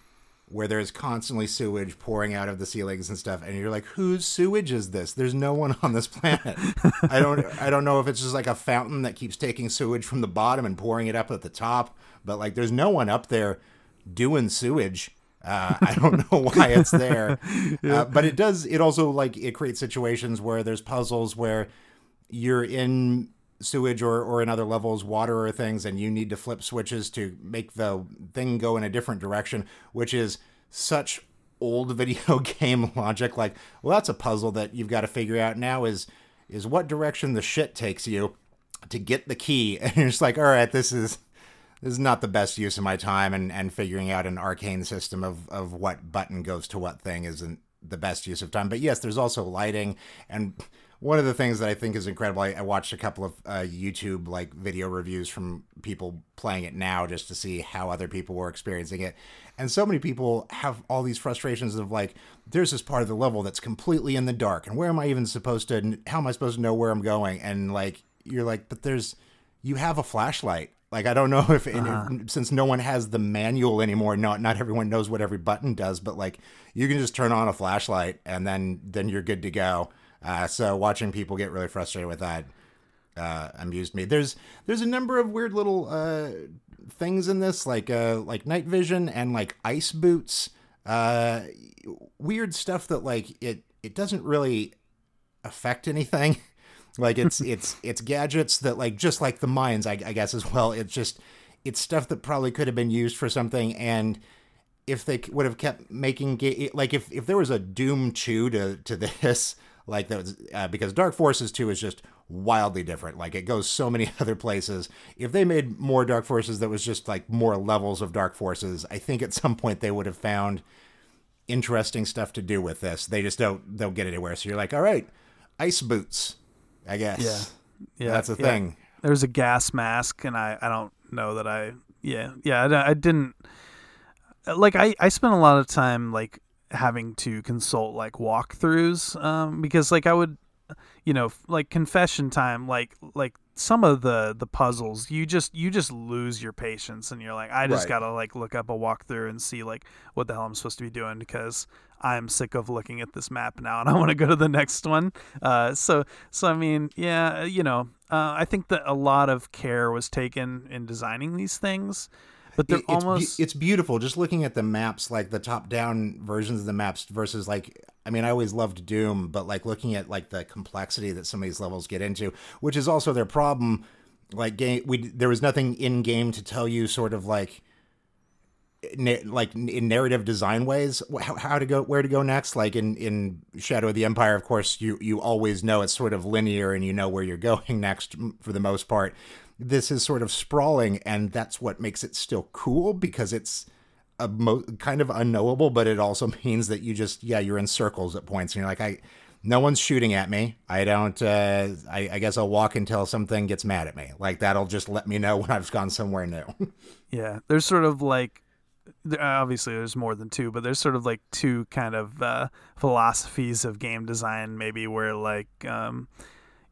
where there's constantly sewage pouring out of the ceilings and stuff and you're like whose sewage is this? There's no one on this planet. I don't i don't know if it's just like a fountain that keeps taking sewage from the bottom and pouring it up at the top but like there's no one up there doing sewage. Uh, i don't know why it's there. Yeah. uh, but it does it also like it creates situations where there's puzzles where you're in sewage or, or in other levels water or things and you need to flip switches to make the thing go in a different direction which is such old video game logic. Like well that's a puzzle that you've got to figure out now is is what direction the shit takes you to get the key. And you're just like all right this is this is not the best use of my time and and figuring out an arcane system of of what button goes to what thing isn't the best use of time. But yes there's also lighting and one of the things that I think is incredible, I, I watched a couple of uh, YouTube like video reviews from people playing it now just to see how other people were experiencing it. And so many people have all these frustrations of like, there's this part of the level that's completely in the dark, and where am I even supposed to? How am I supposed to know where I'm going? And like, you're like, but there's, you have a flashlight. Like I don't know if, uh-huh. if, since no one has the manual anymore, not not everyone knows what every button does, but like you can just turn on a flashlight and then then you're good to go. Uh, so watching people get really frustrated with that uh, amused me. There's there's a number of weird little uh, things in this, like uh, like night vision and like ice boots. Uh, weird stuff that like it it doesn't really affect anything. like it's it's it's gadgets that like just like the mines, I, I guess as well. It's just it's stuff that probably could have been used for something and if they would have kept making ga- like if, if there was a doom chew to to this like that uh, because Dark Forces 2 is just wildly different. Like it goes so many other places. If they made more Dark Forces that was just like more levels of Dark Forces, I think at some point they would have found interesting stuff to do with this. They just don't don't get anywhere. So you're like, all right, ice boots, I guess. Yeah, yeah, that's a yeah. thing. There's a gas mask, and I I don't know that I yeah yeah I, I didn't like I I spent a lot of time like having to consult like walkthroughs um, because like I would you know like confession time like like some of the the puzzles you just you just lose your patience and you're like I just right. gotta like look up a walkthrough and see like what the hell I'm supposed to be doing because I'm sick of looking at this map now and I want to go to the next one uh, so so I mean yeah you know uh, I think that a lot of care was taken in designing these things but they're it's, almost it's beautiful just looking at the maps like the top down versions of the maps versus like i mean i always loved doom but like looking at like the complexity that some of these levels get into which is also their problem like game we there was nothing in game to tell you sort of like na- like in narrative design ways how, how to go where to go next. Like in in shadow of the empire of course you you always know it's sort of linear and you know where you're going next for the most part this is sort of sprawling, and that's what makes it still cool because it's a mo- kind of unknowable, but it also means that you just yeah you're in circles at points, and you're like I. No one's shooting at me. I don't. Uh, I, I guess I'll walk until something gets mad at me. Like that'll just let me know when I've gone somewhere new. yeah, there's sort of like obviously there's more than two, but there's sort of like two kind of uh, philosophies of game design, maybe where like um,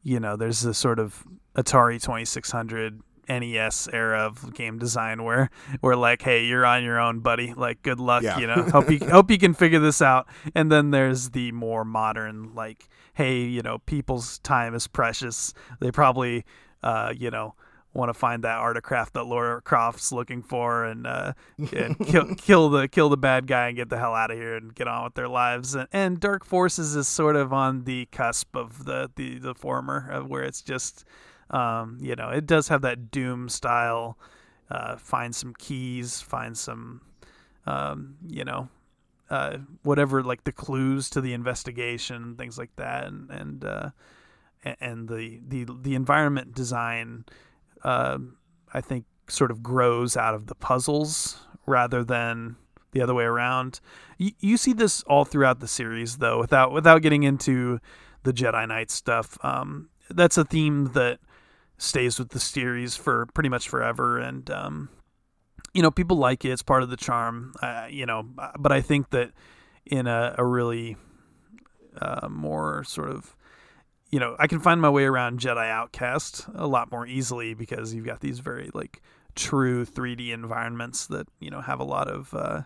you know there's this sort of Atari 2600 NES era of game design where we're like, hey, you're on your own, buddy. Like, good luck. Yeah. You know, hope you hope you can figure this out. And then there's the more modern, like, hey, you know, people's time is precious. They probably, uh, you know, want to find that artifact that Lara Croft's looking for and, uh, and kill, kill the kill the bad guy and get the hell out of here and get on with their lives. And, and Dark Forces is sort of on the cusp of the the, the former, of where it's just um, you know it does have that Doom style. Uh, find some keys, find some um, you know uh, whatever like the clues to the investigation, and things like that, and and uh, and the the the environment design uh, I think sort of grows out of the puzzles rather than the other way around. You, you see this all throughout the series, though, without without getting into the Jedi Knight stuff. Um, that's a theme that stays with the series for pretty much forever, and um, you know people like it. It's part of the charm, uh, you know. But I think that in a, a really uh, more sort of you know, I can find my way around Jedi Outcast a lot more easily because you've got these very like true 3D environments that you know have a lot of uh,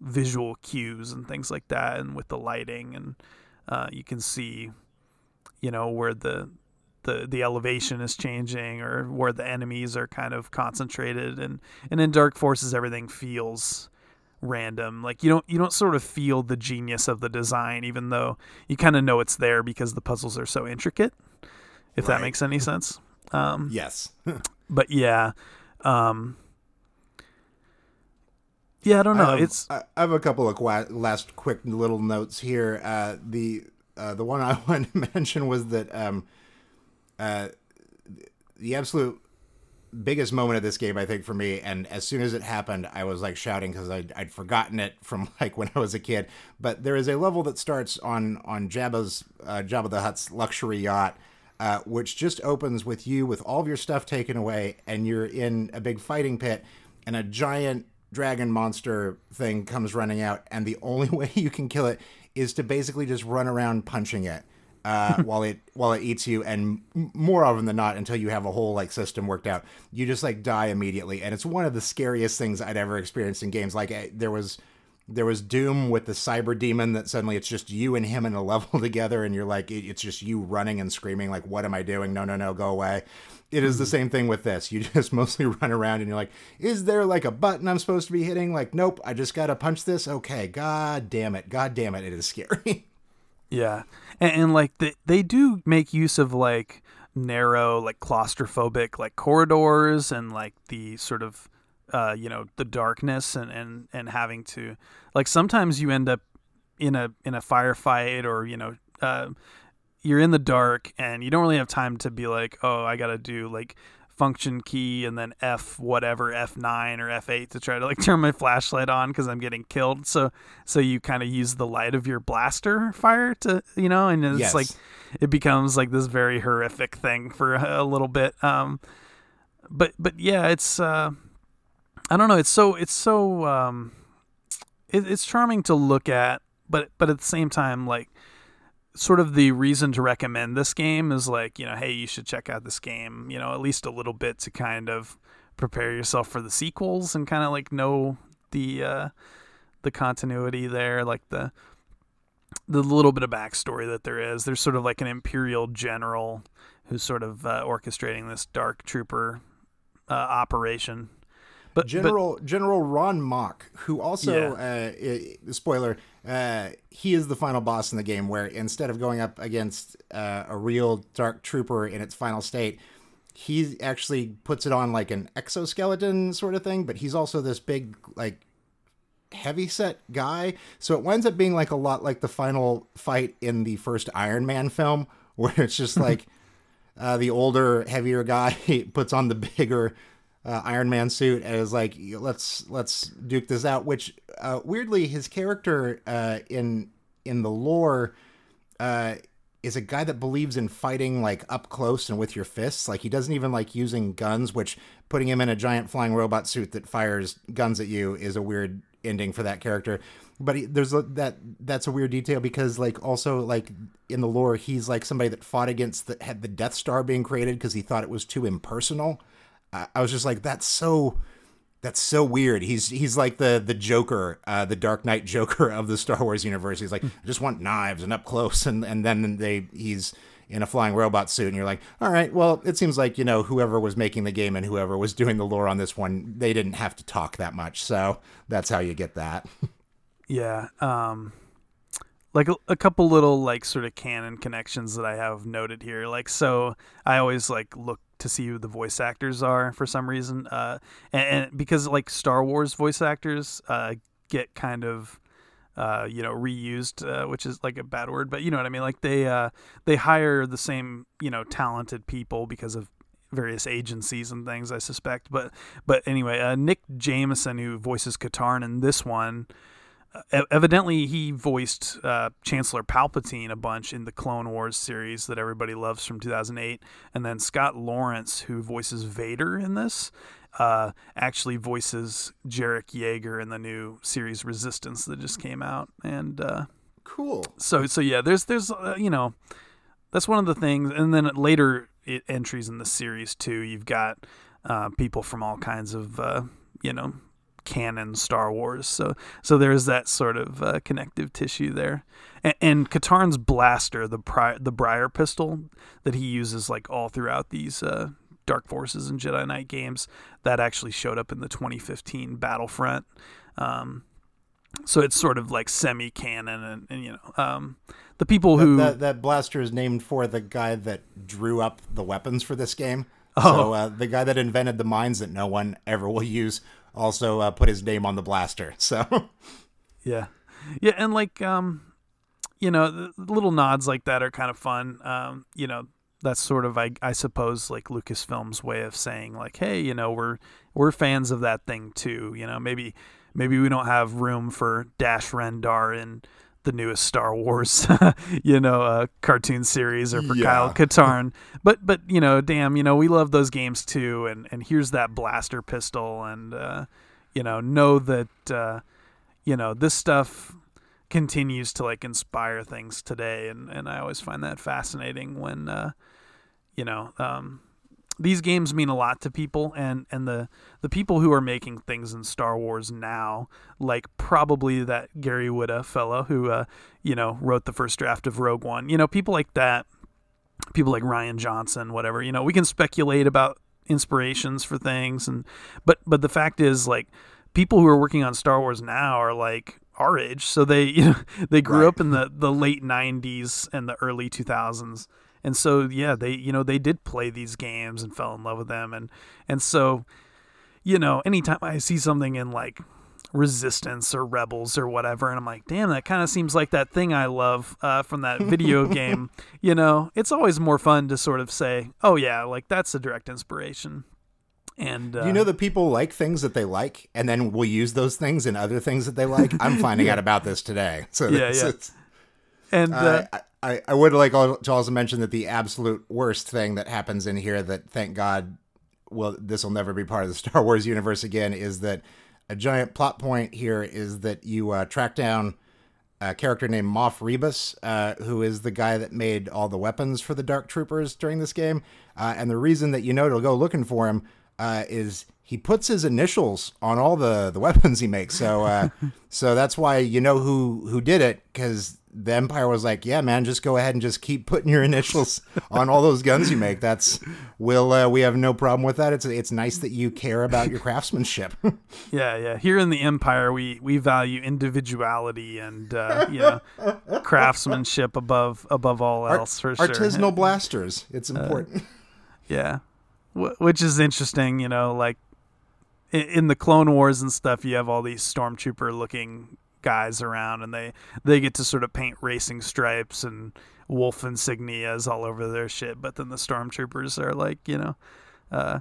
visual cues and things like that, and with the lighting, and uh, you can see, you know, where the the the elevation is changing or where the enemies are kind of concentrated, and and in Dark Forces everything feels random. Like you don't you don't sort of feel the genius of the design, even though you kind of know it's there because the puzzles are so intricate. If right. that makes any sense. Um, yes. but yeah, um, yeah, I don't know. I have, it's I have a couple of qu- last quick little notes here. Uh, the uh, the one I wanted to mention was that um, uh, the absolute biggest moment of this game, I think, for me. And as soon as it happened, I was like shouting because I'd, I'd, forgotten it from like when I was a kid. But there is a level that starts on on Jabba's uh, Jabba the Hutt's luxury yacht. Uh, which just opens with you with all of your stuff taken away, and you're in a big fighting pit, and a giant dragon monster thing comes running out, and the only way you can kill it is to basically just run around punching it uh, while it while it eats you, and more often than not, until you have a whole like system worked out, you just like die immediately, and it's one of the scariest things I'd ever experienced in games. Like eh, there was there was Doom with the cyber demon that suddenly it's just you and him in a level together, and you're like it's just you running and screaming like, "What am I doing? No, no, no, go away." It is the hmm. same thing with this. You just mostly run around and you're like, is there like a button I'm supposed to be hitting? Like, nope, I just got to punch this. Okay, god damn it. God damn it. It is scary. Yeah, and, and like they they do make use of like narrow, like claustrophobic, like corridors and like the sort of uh, you know the darkness and and and having to like sometimes you end up in a in a firefight or you know uh, you're in the dark and you don't really have time to be like oh I gotta do like function key and then F whatever F9 or F8 to try to like turn my flashlight on because I'm getting killed. So so you kind of use the light of your blaster fire to you know, and it's yes. like it becomes like this very horrific thing for a, little bit. Um, but but yeah, it's uh, I don't know. It's so it's so um, it, it's charming to look at, but but at the same time like sort of the reason to recommend this game is like, you know, hey, you should check out this game, you know, at least a little bit to kind of prepare yourself for the sequels and kind of like know the uh the continuity there, like the the little bit of backstory that there is. There's sort of like an imperial general who's sort of uh, orchestrating this dark trooper uh, operation but General but, General Rom Mohc, who also yeah. uh, spoiler, uh, he is the final boss in the game. Where instead of going up against uh, a real Dark Trooper in its final state, he actually puts it on like an exoskeleton sort of thing. But he's also this big like heavy set guy, so it winds up being like a lot like the final fight in the first Iron Man film, where it's just like. Uh, the older, heavier guy puts on the bigger uh, Iron Man suit is like, let's let's duke this out. Which uh, weirdly, his character uh, in in the lore uh, is a guy that believes in fighting like up close and with your fists. Like he doesn't even like using guns. Which putting him in a giant flying robot suit that fires guns at you is a weird ending for that character. But he, there's a, that that's a weird detail because like also like in the lore he's like somebody that fought against the had the Death Star being created because he thought it was too impersonal I, was just like, that's so that's so weird. He's he's like the the Joker, uh, the Dark Knight Joker of the Star Wars universe. He's like, I just want knives and up close, and and then they he's in a flying robot suit, and you're like, all right, well, it seems like you know whoever was making the game and whoever was doing the lore on this one, they didn't have to talk that much, so that's how you get that. Yeah. Um, like a, a, couple little like sort of canon connections that I have noted here. Like so, I always like look to see who the voice actors are for some reason, uh, and, and because like Star Wars voice actors uh, get kind of uh, you know reused, uh, which is like a bad word, but you know what I mean. Like they uh, they hire the same you know talented people because of various agencies and things, I suspect. But but anyway, uh, Nick Jameson, who voices Katarn in this one, evidently he voiced uh, Chancellor Palpatine a bunch in the Clone Wars series that everybody loves from 2008, and then Scott Lawrence, who voices Vader in this, uh, actually voices Jarek Yeager in the new series Resistance that just came out, and uh, cool. So so yeah, there's there's uh, you know that's one of the things, and then later it, entries in the series too. You've got uh, people from all kinds of uh, you know canon Star Wars. So so there's that sort of uh, connective tissue there. And, and Katarn's blaster, the pri- the Bryar pistol that he uses like all throughout these uh, Dark Forces and Jedi Knight games, that actually showed up in the 2015 Battlefront. Um, so it's sort of like semi canon, and, and, you know, um, the people who that, that, that, blaster is named for the guy that drew up the weapons for this game. Oh. So uh, the guy that invented the mines that no one ever will use also uh, put his name on the blaster. So yeah, yeah, and like um, you know, little nods like that are kind of fun. Um, you know, that's sort of I, I suppose like Lucasfilm's way of saying like, hey, you know, we're we're fans of that thing too. You know, maybe maybe we don't have room for Dash Rendar in the newest Star Wars, you know, uh, cartoon series or for yeah. Kyle Katarn. but but you know, damn, you know, we love those games too. And and here's that blaster pistol, and uh, you know, know that uh, you know this stuff continues to like inspire things today, and and I always find that fascinating when uh, you know. Um, these games mean a lot to people and and the the people who are making things in Star Wars now like probably that Gary Whitta fellow who uh, you know wrote the first draft of Rogue One you know people like that people like Rian Johnson whatever you know we can speculate about inspirations for things and but but the fact is like people who are working on Star Wars now are like our age so they you know they grew right. up in the the late 90s and the early 2000s and so yeah they you know they did play these games and fell in love with them and and so you know anytime i see something in like resistance or rebels or whatever and i'm like damn that kind of seems like that thing i love uh, from that video game you know it's always more fun to sort of say oh yeah like that's a direct inspiration and uh, you know the people like things that they like and then we'll use those things in other things that they like i'm finding yeah. out about this today so yeah, yeah. and uh, uh, I, I would like to also mention that the absolute worst thing that happens in here that thank God well this will never be part of the Star Wars universe again is that a giant plot point here is that you uh, track down a character named Moff Rebux, uh, who is the guy that made all the weapons for the Dark Troopers during this game. Uh, and the reason that you know to go looking for him uh, is he puts his initials on all the, the weapons he makes. So uh, so that's why you know who who did it because the Empire was like, yeah, man, just go ahead and just keep putting your initials on all those guns you make. That's we'll uh, we have no problem with that. It's it's nice that you care about your craftsmanship. yeah, yeah. Here in the Empire, we we value individuality and uh, you know craftsmanship above above all else Art, for sure. Artisanal blasters, it's uh, important. Uh, yeah, w- which is interesting. You know, like in the Clone Wars and stuff, you have all these stormtrooper looking guys around and they they get to sort of paint racing stripes and wolf insignias all over their shit. But then the stormtroopers are like you know uh,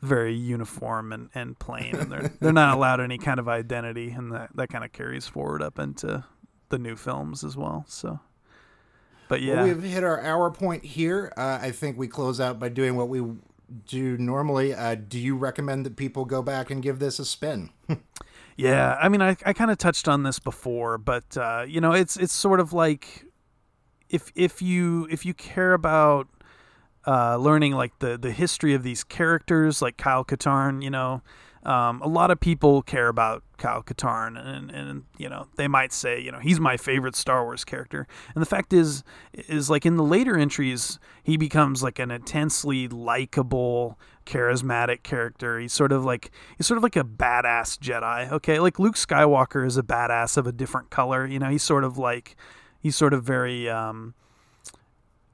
very uniform and, and plain and they're they're not allowed any kind of identity and that, that kind of carries forward up into the new films as well so. But yeah. well, we've hit our hour point here. Uh, i think we close out by doing what we do normally. Uh, do you recommend that people go back and give this a spin Yeah, I mean, I, I kind of touched on this before, but uh, you know, it's it's sort of like if if you if you care about uh, learning like the the history of these characters, like Kyle Katarn, you know, um, a lot of people care about Kyle Katarn, and, and you know they might say you know he's my favorite Star Wars character, and the fact is is like in the later entries he becomes like an intensely likable, charismatic character. He's sort of like he's sort of like a badass Jedi. Okay, like Luke Skywalker is a badass of a different color. You know, he's sort of like he's sort of very um,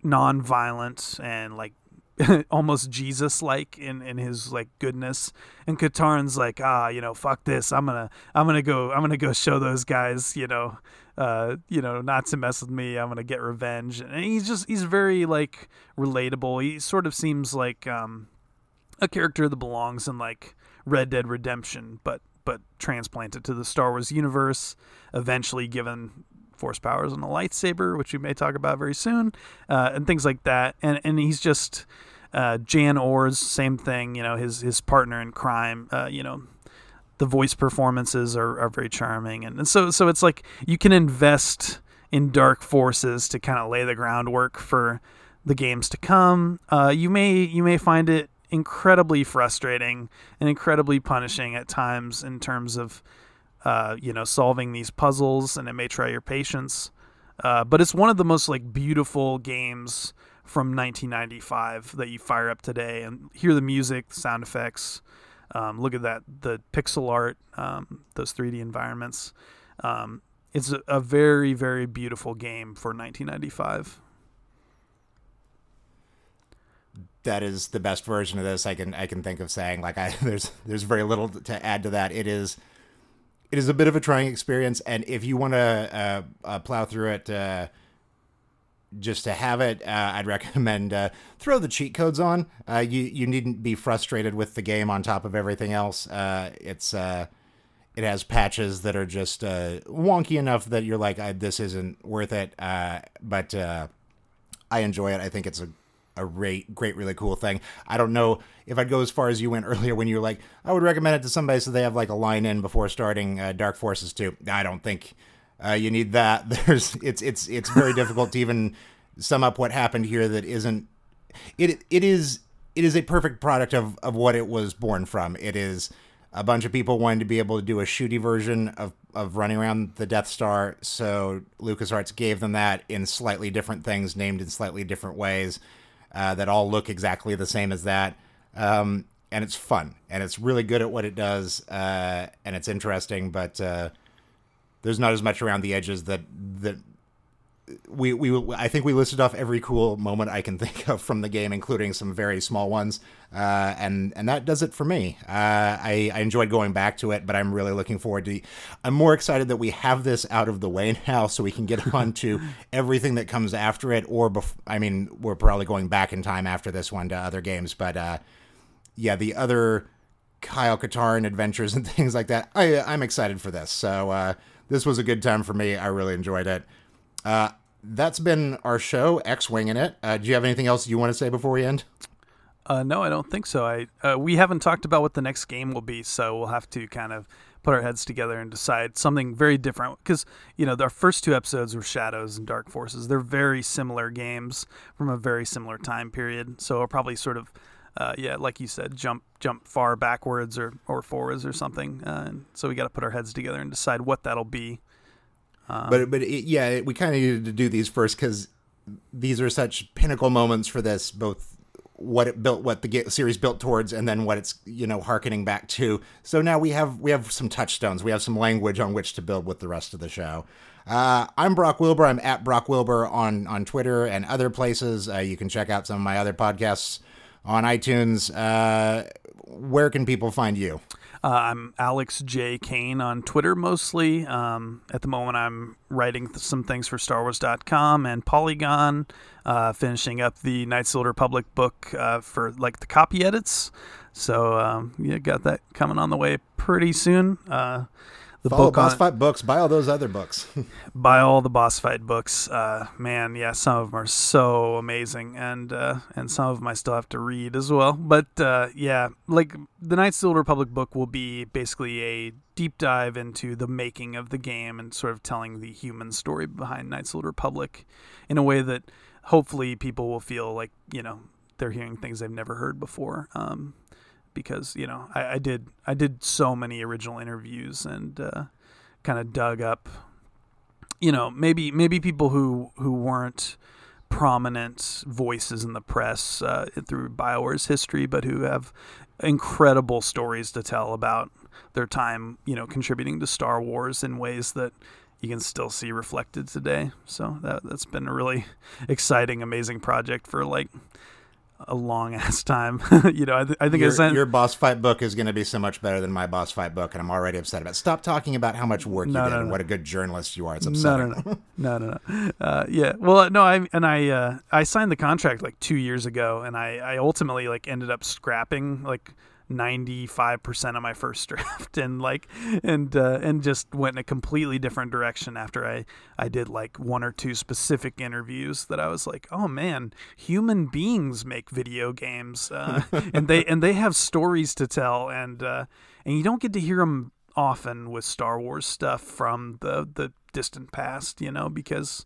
non-violent and like almost Jesus like in, in his like goodness. And Katarn's like, ah, you know, fuck this. I'm gonna I'm gonna go I'm gonna go show those guys, you know, uh, you know, not to mess with me. I'm gonna get revenge. And he's just he's very like relatable. He sort of seems like um a character that belongs in like Red Dead Redemption, but but transplanted to the Star Wars universe, eventually given force powers and a lightsaber, which we may talk about very soon, uh, and things like that. And and he's just uh, Jan Ors, same thing. You know, his his partner in crime. Uh, you know, the voice performances are, are very charming, and, and so so it's like you can invest in Dark Forces to kind of lay the groundwork for the games to come. Uh, you may you may find it incredibly frustrating and incredibly punishing at times in terms of uh, you know solving these puzzles, and it may try your patience. Uh, but it's one of the most like beautiful games from 1995 that you fire up today and hear the music, the sound effects. Um, look at that, the pixel art, um, those 3D environments. Um, it's a, a, very, very beautiful game for 1995. That is the best version of this I can I can think of saying. Like I there's there's very little to add to that. It is it is a bit of a trying experience, and if you want to uh, uh, plow through it uh, just to have it, uh, I'd recommend uh, throw the cheat codes on. Uh, you you needn't be frustrated with the game on top of everything else. Uh, it's uh, it has patches that are just uh, wonky enough that you're like, this isn't worth it. but I enjoy it. I think it's a a great, great, really cool thing. I don't know if I'd go as far as you went earlier when you were like, I would recommend it to somebody so they have like a line in before starting Dark Forces 2. I don't think uh, you need that. There's it's it's it's very difficult to even sum up what happened here that isn't it it is it is a perfect product of of what it was born from. It is a bunch of people wanting to be able to do a shooty version of of running around the Death Star, so LucasArts gave them that in slightly different things, named in slightly different ways, uh, that all look exactly the same as that. Um, and it's fun, and it's really good at what it does, uh, and it's interesting, but uh, there's not as much around the edges that that we we I think we listed off every cool moment I can think of from the game, including some very small ones, uh, and and that does it for me. Uh, I I enjoyed going back to it, but I'm really looking forward to. I'm more excited that we have this out of the way now, so we can get on to everything that comes after it. Or bef- I mean, we're probably going back in time after this one to other games, but uh, yeah, the other Kyle Katarn adventures and things like that. I I'm excited for this. So uh, this was a good time for me. I really enjoyed it. Uh, that's been our show, X Winging It. Uh, do you have anything else you want to say before we end? Uh, no, I don't think so. I uh, we haven't talked about what the next game will be, so we'll have to kind of put our heads together and decide something very different. Because you know, our first two episodes were Shadows and Dark Forces. They're very similar games from a very similar time period, so we'll probably sort of uh, yeah, like you said, jump jump far backwards or, or forwards or something. Uh, and so we got to put our heads together and decide what that'll be. Um, but but it, yeah, we kind of needed to do these first because these are such pinnacle moments for this, both what it built, what the series built towards, and then what it's you know harkening back to. So now we have we have some touchstones, we have some language on which to build with the rest of the show. Uh, I'm Brock Wilbur. I'm at Brock Wilbur on on Twitter and other places. Uh, you can check out some of my other podcasts on iTunes. Uh, where can people find you? Uh, I'm Alex J. Kane on Twitter mostly. Um, at the moment, I'm writing th- some things for StarWars.com and Polygon, uh, finishing up the Knights of the Republic book uh, for like the copy edits. So um, yeah, got that coming on the way pretty soon. The Follow book boss on, fight books. Buy all those other books. buy all the boss fight books. Uh, man, yeah, some of them are so amazing, and uh, and some of them I still have to read as well. But uh, yeah, like the Knights of the Old Republic book will be basically a deep dive into the making of the game and sort of telling the human story behind Knights of the Old Republic in a way that hopefully people will feel like you know they're hearing things they've never heard before. Um, because you know I, I did I did so many original interviews and uh, kind of dug up, you know, maybe maybe people who who weren't prominent voices in the press uh, through Bioware's history, but who have incredible stories to tell about their time, you know, contributing to Star Wars in ways that you can still see reflected today. So that that's been a really exciting, amazing project for like a long ass time. you know, I, th- I think your, I sent your boss fight book is going to be so much better than my boss fight book, and I'm already upset about. It. Stop talking about how much work No, you did no, and no. what a good journalist you are. It's no, upsetting. no, no, no, no, no. Uh, yeah, well, no, I and I uh, I signed the contract like two years ago, and I I ultimately like ended up scrapping like. 95% of my first draft and like and uh, and just went in a completely different direction after I I did like one or two specific interviews that I was like oh man human beings make video games uh, and they and they have stories to tell and uh, and you don't get to hear them often with Star Wars stuff from the the distant past you know because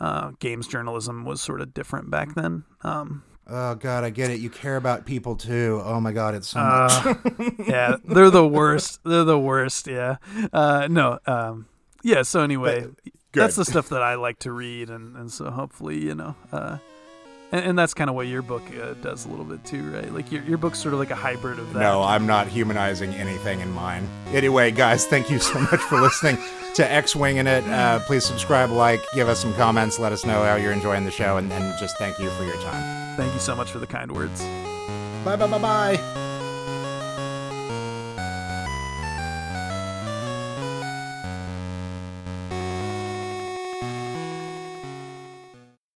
uh, games journalism was sort of different back then. Um, Oh God, I get it. You care about people too. Oh my God, it's so much. Uh, yeah, they're the worst. They're the worst. Yeah. Uh, no. Um, yeah. So anyway, that's the stuff that I like to read, and, and so hopefully, you know, uh, and, and that's kind of what your book uh, does a little bit too, right? Like your your book's sort of like a hybrid of that. No, I'm not humanizing anything in mine. Anyway, guys, thank you so much for listening to X Winging It. Uh, please subscribe, like, give us some comments, let us know how you're enjoying the show, and, and just thank you for your time. Thank you so much for the kind words. Bye, bye, bye, bye.